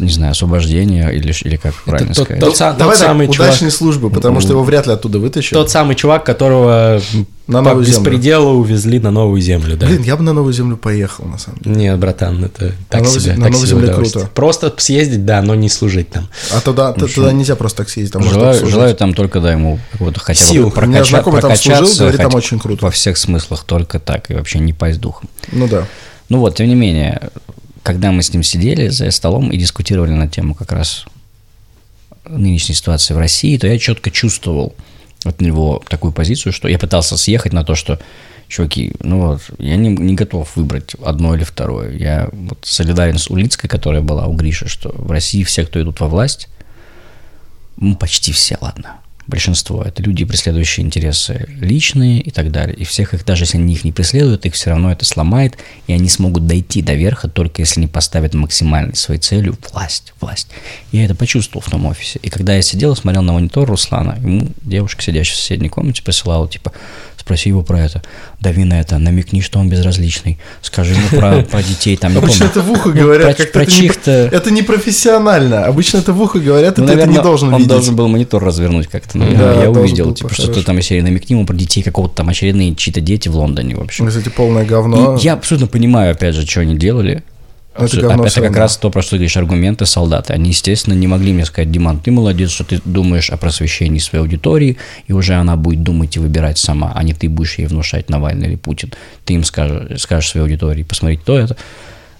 не знаю, освобождения или, или как правильно тот- сказать. тот са- Давай так, самый чувак. удачной службы, потому что его вряд ли оттуда вытащат. Тот самый чувак, которого На по новую землю. беспределу увезли на новую землю, да. Блин, я бы на новую землю поехал, на самом деле. Нет, братан, это так новой себе, на так себе земле удовольствие. круто. Просто съездить, да, но не служить там. А туда, т- туда нельзя просто так съездить, там Желаю, желаю там только, да, ему вот хотя Сил. бы У прокача- меня знакомый там служил, прокачаться говорит, там очень круто. Во всех смыслах только так, и вообще не пасть духом. Ну да. Ну вот, тем не менее, когда мы с ним сидели за столом и дискутировали на тему как раз нынешней ситуации в России, то я четко чувствовал от него такую позицию, что я пытался съехать на то, что чуваки, ну вот, я не, не готов выбрать одно или второе. Я вот солидарен с Улицкой, которая была у Гриши, что в России все, кто идут во власть, ну, почти все, ладно, большинство, это люди, преследующие интересы личные и так далее. И всех их, даже если они их не преследуют, их все равно это сломает, и они смогут дойти до верха, только если они поставят максимальной своей целью власть, власть. Я это почувствовал в том офисе. И когда я сидел и смотрел на монитор Руслана, ему девушка, сидящая в соседней комнате, присылала, типа, спроси его про это, дави на это, намекни, что он безразличный, скажи ему про, про детей, там, не Обычно помню. это в ухо Ну, говорят, про- как про это, не, чьих-то- это не профессионально. Обычно это в ухо говорят, и Ну, ты это наверное, не должен он видеть. должен был монитор развернуть как-то. Ну, Да, я увидел, типа, что-то там из серии намекни ему про детей какого-то там очередные чьи-то дети в Лондоне, в общем. Кстати, полное говно. И я абсолютно понимаю, опять же, что они делали. Это Абсо- говно это как раз то, про что говоришь, аргументы солдаты. Они, естественно, не могли мне сказать, Диман, ты молодец, что ты думаешь о просвещении своей аудитории, и уже она будет думать и выбирать сама, а не ты будешь ей внушать Навальный или Путин. Ты им скажешь, скажешь своей аудитории, посмотрите то это.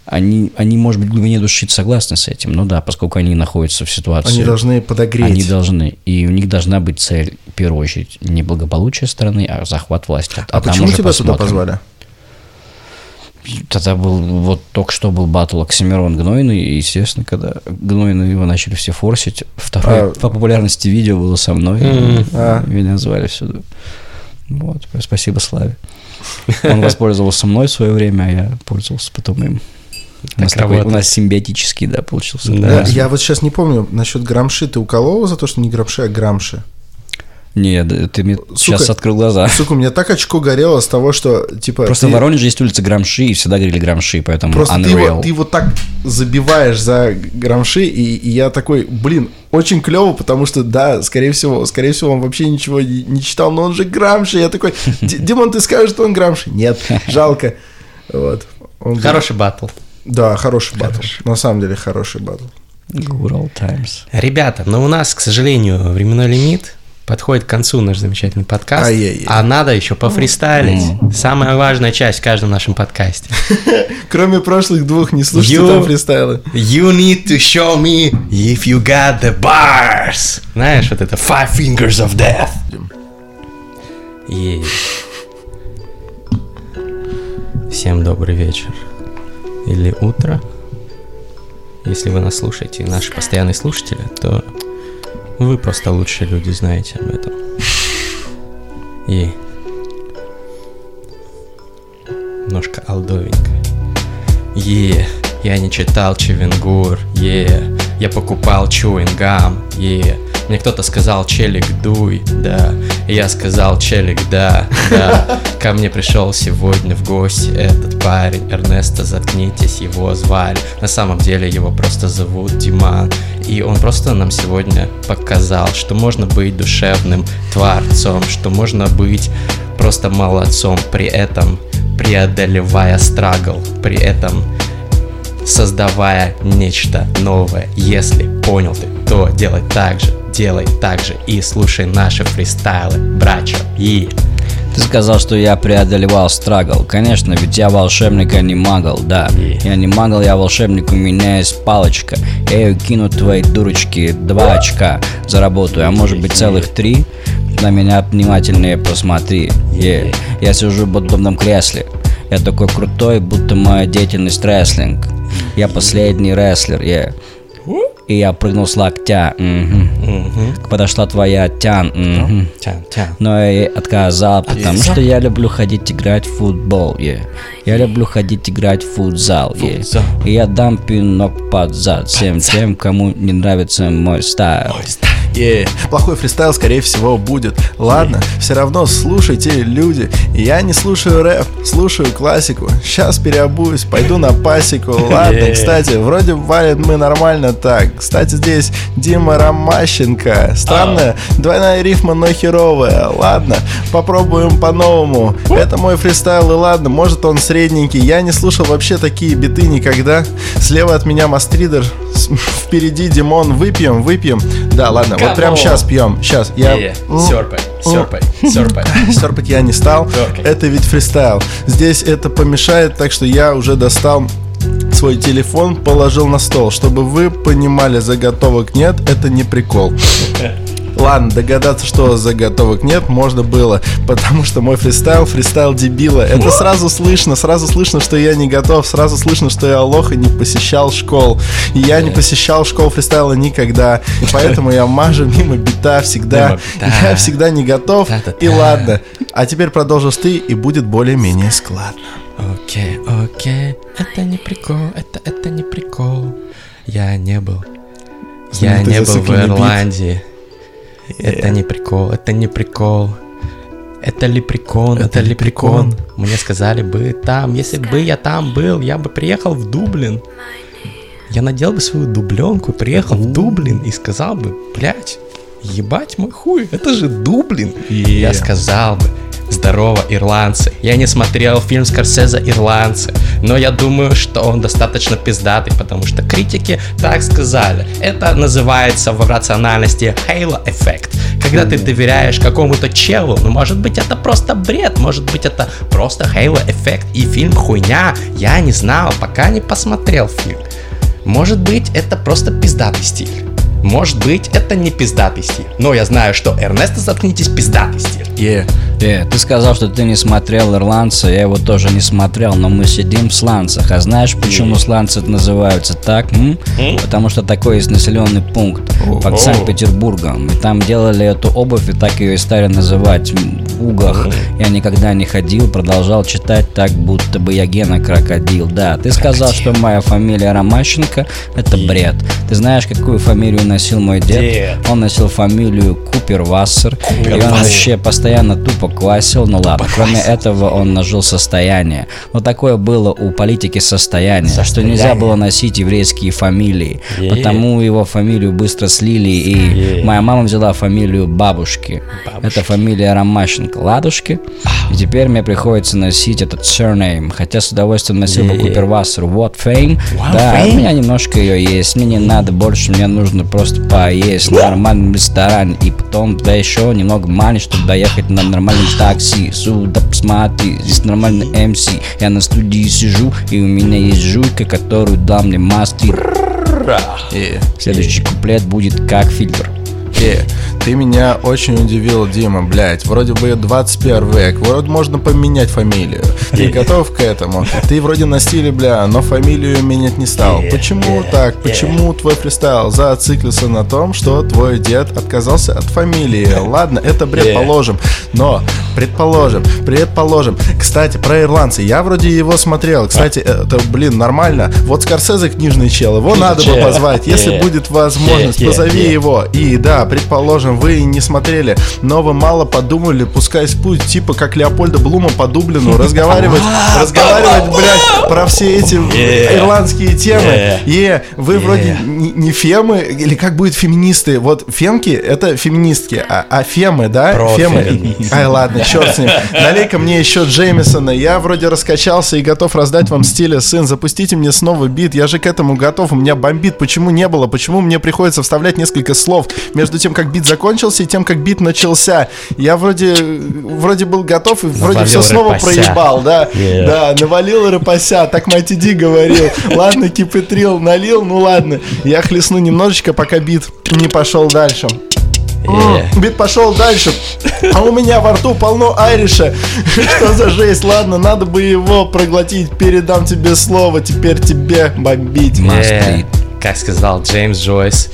Они, они, может быть, в глубине души согласны с этим, но да, поскольку они находятся в ситуации... Они должны подогреть. Они должны, и у них должна быть цель, в первую очередь, не благополучие страны, а захват власти. А там почему тебя сюда посмотрим. позвали? Тогда был, вот только что был батл Оксимирон Гнойный, и, естественно, когда Гнойный его начали все форсить, второе А. по популярности видео было со мной, Мгм. А. меня звали сюда. Вот, спасибо Славе. Он воспользовался мной в свое время, а я пользовался потом им. У нас, Так такой- у нас симбиотический, да, получился. Да. Я, я вот сейчас не помню насчет грамши. Ты уколол за то, что не грамши, а грамши? Нет, да, ты мне Сука. сейчас открыл глаза. Сука, у меня так очко горело с того, что, типа... Просто ты- в Воронеже есть улица Грамши, и всегда говорили Грамши, поэтому Просто ты Unreal. его, ты его так забиваешь за грамши, и, и я такой, блин, очень клево, потому что, да, скорее всего, скорее всего, он вообще ничего не, не читал, но он же грамши. Я такой, «Ди- Димон, ты скажешь, что он грамши? Нет, жалко. Вот. Он Хороший батл. Да, хороший батл. На самом деле, хороший батл. Good old times. Ребята, но у нас, к сожалению, временной лимит. Подходит к концу наш замечательный подкаст. Ай-яй-яй. А надо еще пофристайлить. Самая важная часть в каждом нашем подкасте. [LAUGHS] Кроме прошлых двух, не слушайте You- там фристайлы. You need to show me if you got the bars. Знаешь, вот это Five Fingers of Death. Е. Всем добрый вечер. Или утро. Если вы нас слушаете, наши постоянные слушатели, то вы просто лучшие люди, знаете об этом. И немножко алдовенько. Е, я не читал Чевенгур, е, я покупал чуингам, е. Мне кто-то сказал, челик, дуй, да. И я сказал, челик, да, да. Ко мне пришел сегодня в гости этот парень, Эрнесто, заткнитесь, его звали. На самом деле его просто зовут Диман. И он просто нам сегодня показал, что можно быть душевным творцом, что можно быть просто молодцом, при этом преодолевая страгл, при этом создавая нечто новое. Если понял ты, то делай так же, делай так же и слушай наши фристайлы, брачо. И Ты сказал, что я преодолевал страгл. Конечно, ведь я волшебник, а не магл, да. Я не магл, я волшебник, у меня есть палочка. Я ее кину твоей дурочки два очка заработаю, а может быть целых три. На меня внимательнее посмотри. Е. Я сижу в удобном кресле. Я такой крутой, будто моя деятельность рестлинг. Я последний рестлер, е. И я прыгнул с локтя. мгм. Подошла твоя тян. мгм. тян, тян. Но я ей отказал, потому что я люблю ходить играть в футбол, е. Я люблю ходить играть в футзал. Футзал. И я дам пинок под зад всем тем, кому не нравится мой стайл. Е, плохой фристайл, скорее всего, будет. Ладно, все равно слушайте, люди. Я не слушаю рэп, слушаю классику. Сейчас переобуюсь, пойду на пасеку. [LAUGHS] Ладно, кстати, вроде валит мы нормально так. Кстати, здесь Дима Ромащенко. Странная двойная рифма, но херовая. Ладно, попробуем по-новому. Это мой фристайл, и ладно, может он средненький. Я не слушал вообще такие биты никогда. Слева от меня Мастридер, [LAUGHS] впереди Димон. Выпьем, выпьем. Да, ладно, вот прям сейчас пьем. Сейчас. Я... Е, Серпай, серпай, серпай. [LAUGHS] Серпать я не стал. Это ведь фристайл. Здесь это помешает, так что я уже достал свой телефон, положил на стол. Чтобы вы понимали, заготовок нет, это не прикол. [LAUGHS] Ладно, догадаться, что заготовок нет, можно было, потому что мой фристайл, фристайл дебила. Это сразу слышно, сразу слышно, что я не готов, сразу слышно, что я лох и не посещал школ. И я не посещал школ фристайла никогда, и поэтому я мажу мимо бита всегда. Я всегда не готов, и ладно. А теперь продолжишь ты, и будет более-менее складно. Окей, окей, это не прикол, это, это не прикол. Я не был. Я не был в зацикленный бит. Это не прикол, это не прикол. Это лепрекон, это, Это лепрекон. лепрекон. Мне сказали бы там, если бы я там был, я бы приехал в Дублин. Я надел бы свою дубленку, приехал в Дублин и сказал бы, блядь, ебать мой хуй, это же Дублин. Е. Я сказал бы, здорово, ирландцы. Я не смотрел фильм Скорсезе «Ирландцы», но я думаю, что он достаточно пиздатый, потому что критики так сказали. Это называется в рациональности halo эффект. Когда ты доверяешь какому-то челу, ну может быть это просто бред, может быть это просто halo эффект и фильм хуйня. Я не знал, пока не посмотрел фильм. Может быть, это просто пиздатый стиль. Может быть, это не пиздатый стиль. Но я знаю, что Эрнесто заткнитесь пиздатый стиль. Е. Э, ты сказал, что ты не смотрел «Ирландца», я его тоже не смотрел, но мы сидим в сланцах. А знаешь, почему сланцы называются так? м? Потому что такой есть населенный пункт под Санкт-Петербургом. И там делали эту обувь, и так ее и стали называть в угах. Я никогда не ходил, продолжал читать так, будто бы я Гена Крокодил. Да, ты сказал, что моя фамилия Ромащенко, это бред. Ты знаешь, какую фамилию носил мой дед? Дед. Он носил фамилию Купервассер. И он вообще постоянно тупо квасил. Ну ладно, кроме этого он нажил состояние. Но такое было у политики состояние, что нельзя было носить еврейские фамилии. Е. Потому его фамилию быстро слили, и моя мама взяла фамилию бабушки. Это фамилия Ромащенко. Ладушки. И теперь мне приходится носить этот surname. Хотя с удовольствием носил бы Е. Купервассер. Вот фейм. Wow, Да, fame. у меня немножко ее есть. Мне не надо больше, мне нужно просто поесть в нормальном ресторане. И потом туда еще немного мани, чтобы доехать на нормальном такси. Сюда посмотри, здесь нормальный МС. Я на студии сижу, и у меня есть жуйка, которую дал мне мастер. Следующий куплет будет как фильтр. Е. Ты меня очень удивил, Дима, блядь. Вроде бы 21 век, вроде можно поменять фамилию. Ты готов к этому? Ты вроде на стиле, бля, но фамилию менять не стал. Почему так? Почему твой фристайл зациклился на том, что твой дед отказался от фамилии? [LAUGHS] Ладно, это бред, положим. Но, предположим, предположим. Кстати, про ирландца. Я вроде его смотрел. Кстати, это, блин, нормально. Вот Скорсезе книжный чел, его надо бы позвать. Если будет возможность, позови его. И да, предположим, вы не смотрели, но вы мало подумали, пускай путь типа как Леопольда Блума по Дублину, [LAUGHS] разговаривать, разговаривать, блядь, про все эти ирландские темы. Е, вы вроде не, фемы, или как будет феминисты? Вот фемки это феминистки, а, а фемы, да? Фемы. Ай, ладно, черт с ним. Налей-ка мне еще Джеймисона. Я вроде раскачался и готов раздать вам стиля сын. Запустите мне снова бит. Я же к этому готов. У меня бомбит. Почему не было? Почему мне приходится вставлять несколько слов между тем, как бит закончился и тем, как бит начался? Я вроде, вроде был готов и вроде Навалил все снова рэпася. проебал, да? Yeah. Да, навалил рэпася. Так мать иди говорил. Ладно, кипетрил, налил, ну ладно. Я хлестну немножечко, пока бит не пошел дальше. М, Е. Бит пошел дальше, а у меня во рту полно айриша. Что за жесть? Ладно, надо бы его проглотить. Передам тебе слово, теперь тебе бомбить. Е, be. Как сказал Джеймс Джойс,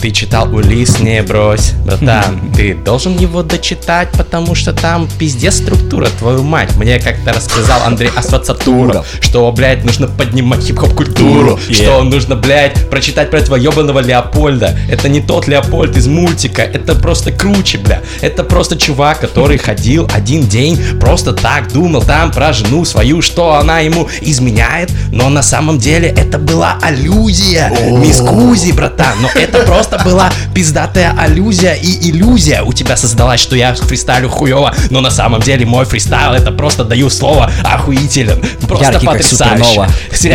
Ты читал Улис, не брось, братан. Ты должен его дочитать, потому что там пиздец структура, твою мать. Мне как-то рассказал Андрей Асфацатуров, что, блядь, нужно поднимать хип-хоп культуру, что нужно, блядь, прочитать про этого ебаного Леопольда. Это не тот Леопольд из мультика, это просто круче, бля. Это просто чувак, который [LAUGHS] ходил один день, просто так думал там про жену свою, что она ему изменяет, но на самом деле это была аллюзия. Мисс Кузи, братан, но это [LAUGHS] просто была пиздатая аллюзия и иллюзия у тебя создалась, что я фристайлю хуево, но на самом деле мой фристайл это просто даю слово охуителен. Просто Яркий, как потрясающе. супернова.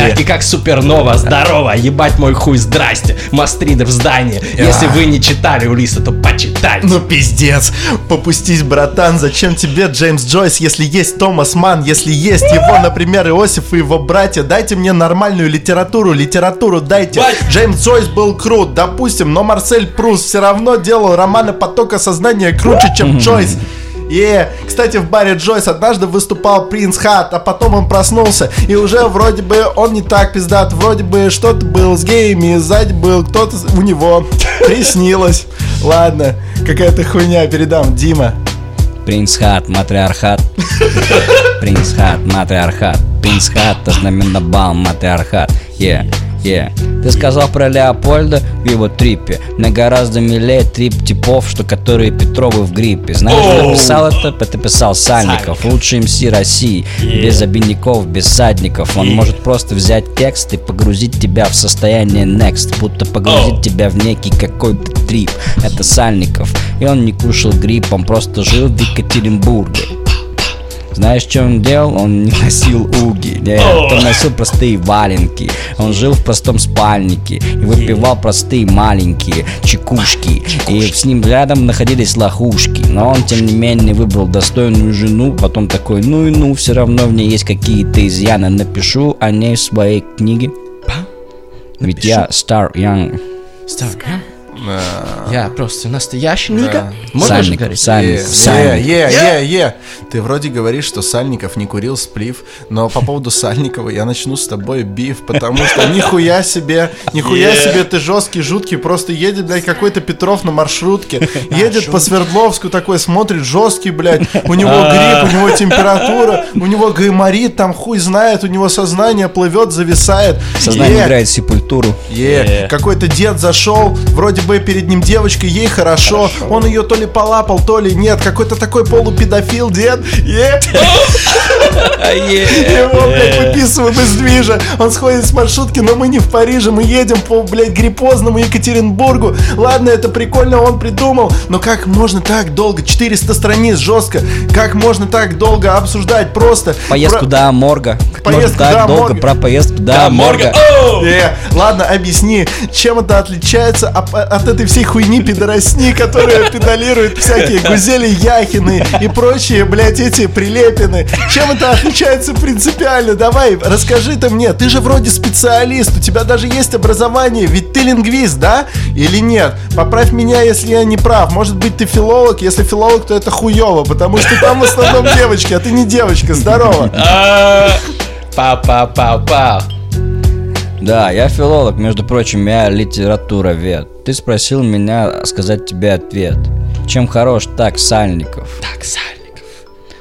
Яркий как супернова, здорово, ебать мой хуй, здрасте, мастридер в здании. Если вы не читали Улиса, то почитайте. Ну пиздец, попустись, братан, зачем тебе Джеймс Джойс, если есть Томас Ман, если есть его, например, Иосиф и его братья, дайте мне нормальную литературу, литературу дайте. Джеймс Джойс был крут, допустим, но Марсель Прус все равно делал романы потока сознания круче, чем Джойс. Е, кстати, в баре Джойс однажды выступал Принц Хат, а потом он проснулся, и уже вроде бы он не так пиздат, вроде бы что-то был с геями, сзади был кто-то у него, [LAUGHS] приснилось. Ладно, какая-то хуйня, передам, Дима. Принц Хат, матриархат. [LAUGHS] Принц Хат, матриархат. Принц Хат, знаменобал, матриархат. Е, е. Ты сказал про Леопольда в его трипе. На гораздо милее трип типов, что которые Петровы в гриппе. Знаешь, кто Оу. написал это? Это писал Сальников, лучший МС России. Без обиняков, без садников. Он может просто взять текст и погрузить тебя в состояние next, будто погрузить Оу. тебя в некий какой-то трип. Это Сальников. И он не кушал грипп, он просто жил в Екатеринбурге. Знаешь, что он делал? Он не носил уги. Нет, он носил простые валенки. Он жил в простом спальнике и выпивал простые маленькие чекушки. И с ним рядом находились лохушки. Но он, тем не менее, выбрал достойную жену. Потом такой, ну и ну, все равно в ней есть какие-то изъяны. Напишу о ней в своей книге. Ведь я Star Young. Я просто настоящий нига. Можно говорить? Сальников, Е, е, е, е. Ты вроде говоришь, что Сальников не курил сплив, но по поводу Сальникова я начну с тобой биф, потому что нихуя себе, нихуя себе ты жесткий, жуткий, просто едет, блядь, какой-то Петров на маршрутке, [LAUGHS] едет по Свердловску такой, смотрит, жесткий, блядь, у него грипп, у него температура, у него гайморит, там хуй знает, у него сознание плывет, зависает. Сознание играет сепультуру. Какой-то дед зашел, вроде бы перед ним девочка, ей хорошо. Он ее то ли полапал, то ли нет. Какой-то такой полупедофил дед. Е. Его, блядь, выписываем из движа. Он сходит с маршрутки, но мы не в Париже, мы едем по, блядь, гриппозному Екатеринбургу. Ладно, это прикольно, он придумал. Но как можно так долго? 400 страниц жестко. Как можно так долго обсуждать просто? Поездку Про- до морга. Поездку так до долго морга. про поездку до Да, морга. Э, ладно, объясни, чем это отличается от, от этой всей хуйни пидоросни, которая педалирует всякие гузели Яхины и прочие, блядь, эти прилепины. Чем это отличается принципиально? Давай, расскажи ты мне. Ты же вроде специалист, у тебя даже есть образование, ведь ты лингвист, да? Или нет? Поправь меня, если я не прав. Может быть, ты филолог? Если филолог, то это хуево, потому что там в основном девочки, а ты не девочка. Здорово. А, Пау-пау-пау-пау. Да, я филолог, между прочим, я литературовед. Ты спросил меня сказать тебе ответ. Чем хорош так Сальников? Так, Сальников.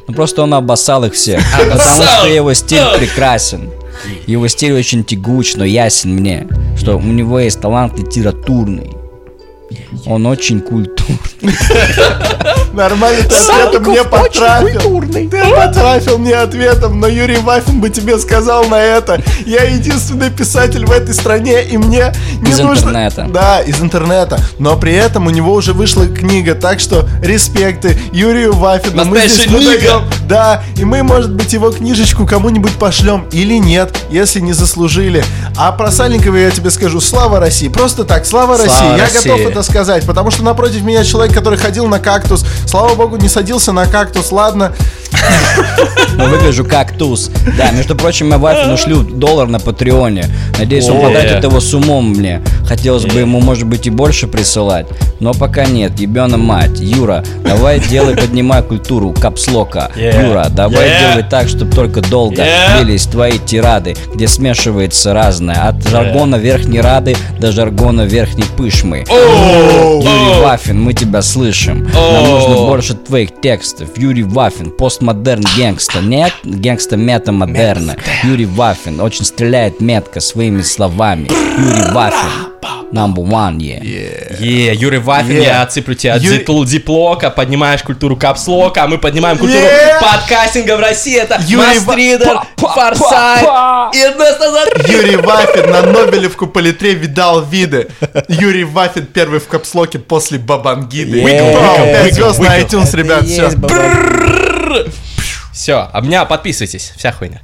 Ну просто он обоссал их всех. [LAUGHS] Потому что его стиль прекрасен. Его стиль очень тягуч, но ясен мне, что у него есть талант литературный. Он очень культурный. [LAUGHS] Нормально ты ответом мне потрафил. Ты потрафил мне ответом, но Юрий Вафин бы тебе сказал на это. Я единственный писатель в этой стране, и мне не Из нужно... интернета. Да, из интернета. Но при этом у него уже вышла книга, так что респекты Юрию Вафину. Мы здесь выдаем-. Да, и мы, может быть, его книжечку кому-нибудь пошлем или нет, если не заслужили. А про Сальникова я тебе скажу, слава России. Просто так, слава, Слава России. Я России. готов это сказать, потому что напротив меня человек, который ходил на кактус. Слава богу, не садился на кактус, ладно. Но выгляжу как туз. Да, между прочим, я Вафину шлю доллар на Патреоне. Надеюсь, он потратит э. его с умом мне. Хотелось бы ему, может быть, и больше присылать. Но пока нет, ебена мать. Юра, давай делай, поднимай культуру капслока. Юра, давай делай так, чтобы только долго длились твои тирады, где смешивается разное. От жаргона верхней рады до жаргона верхней пышмы. Юрий Вафин, мы тебя слышим. Нам нужно больше твоих текстов. Юрий Вафин, постмодерн гангста. Нет, гангста мета-модерна. Юрий Вафин очень стреляет метко своими словами. Юрий Вафин, number one, yeah. Е, Юрий Вафин, Yeah. я отсыплю тебя от Юрий- зитл диплока, поднимаешь культуру капслока, а мы поднимаем культуру Yeah. подкастинга в России. Это Юрий Ва- Мастридер, Форсайт и Азаров. Юрий Вафин на Нобелевку по литре видал виды. Юрий Вафин первый в капслоке после Бабангиды. Wiggle, Пять звезд на iTunes, ребят, все. Все, об меня подписывайтесь, вся хуйня.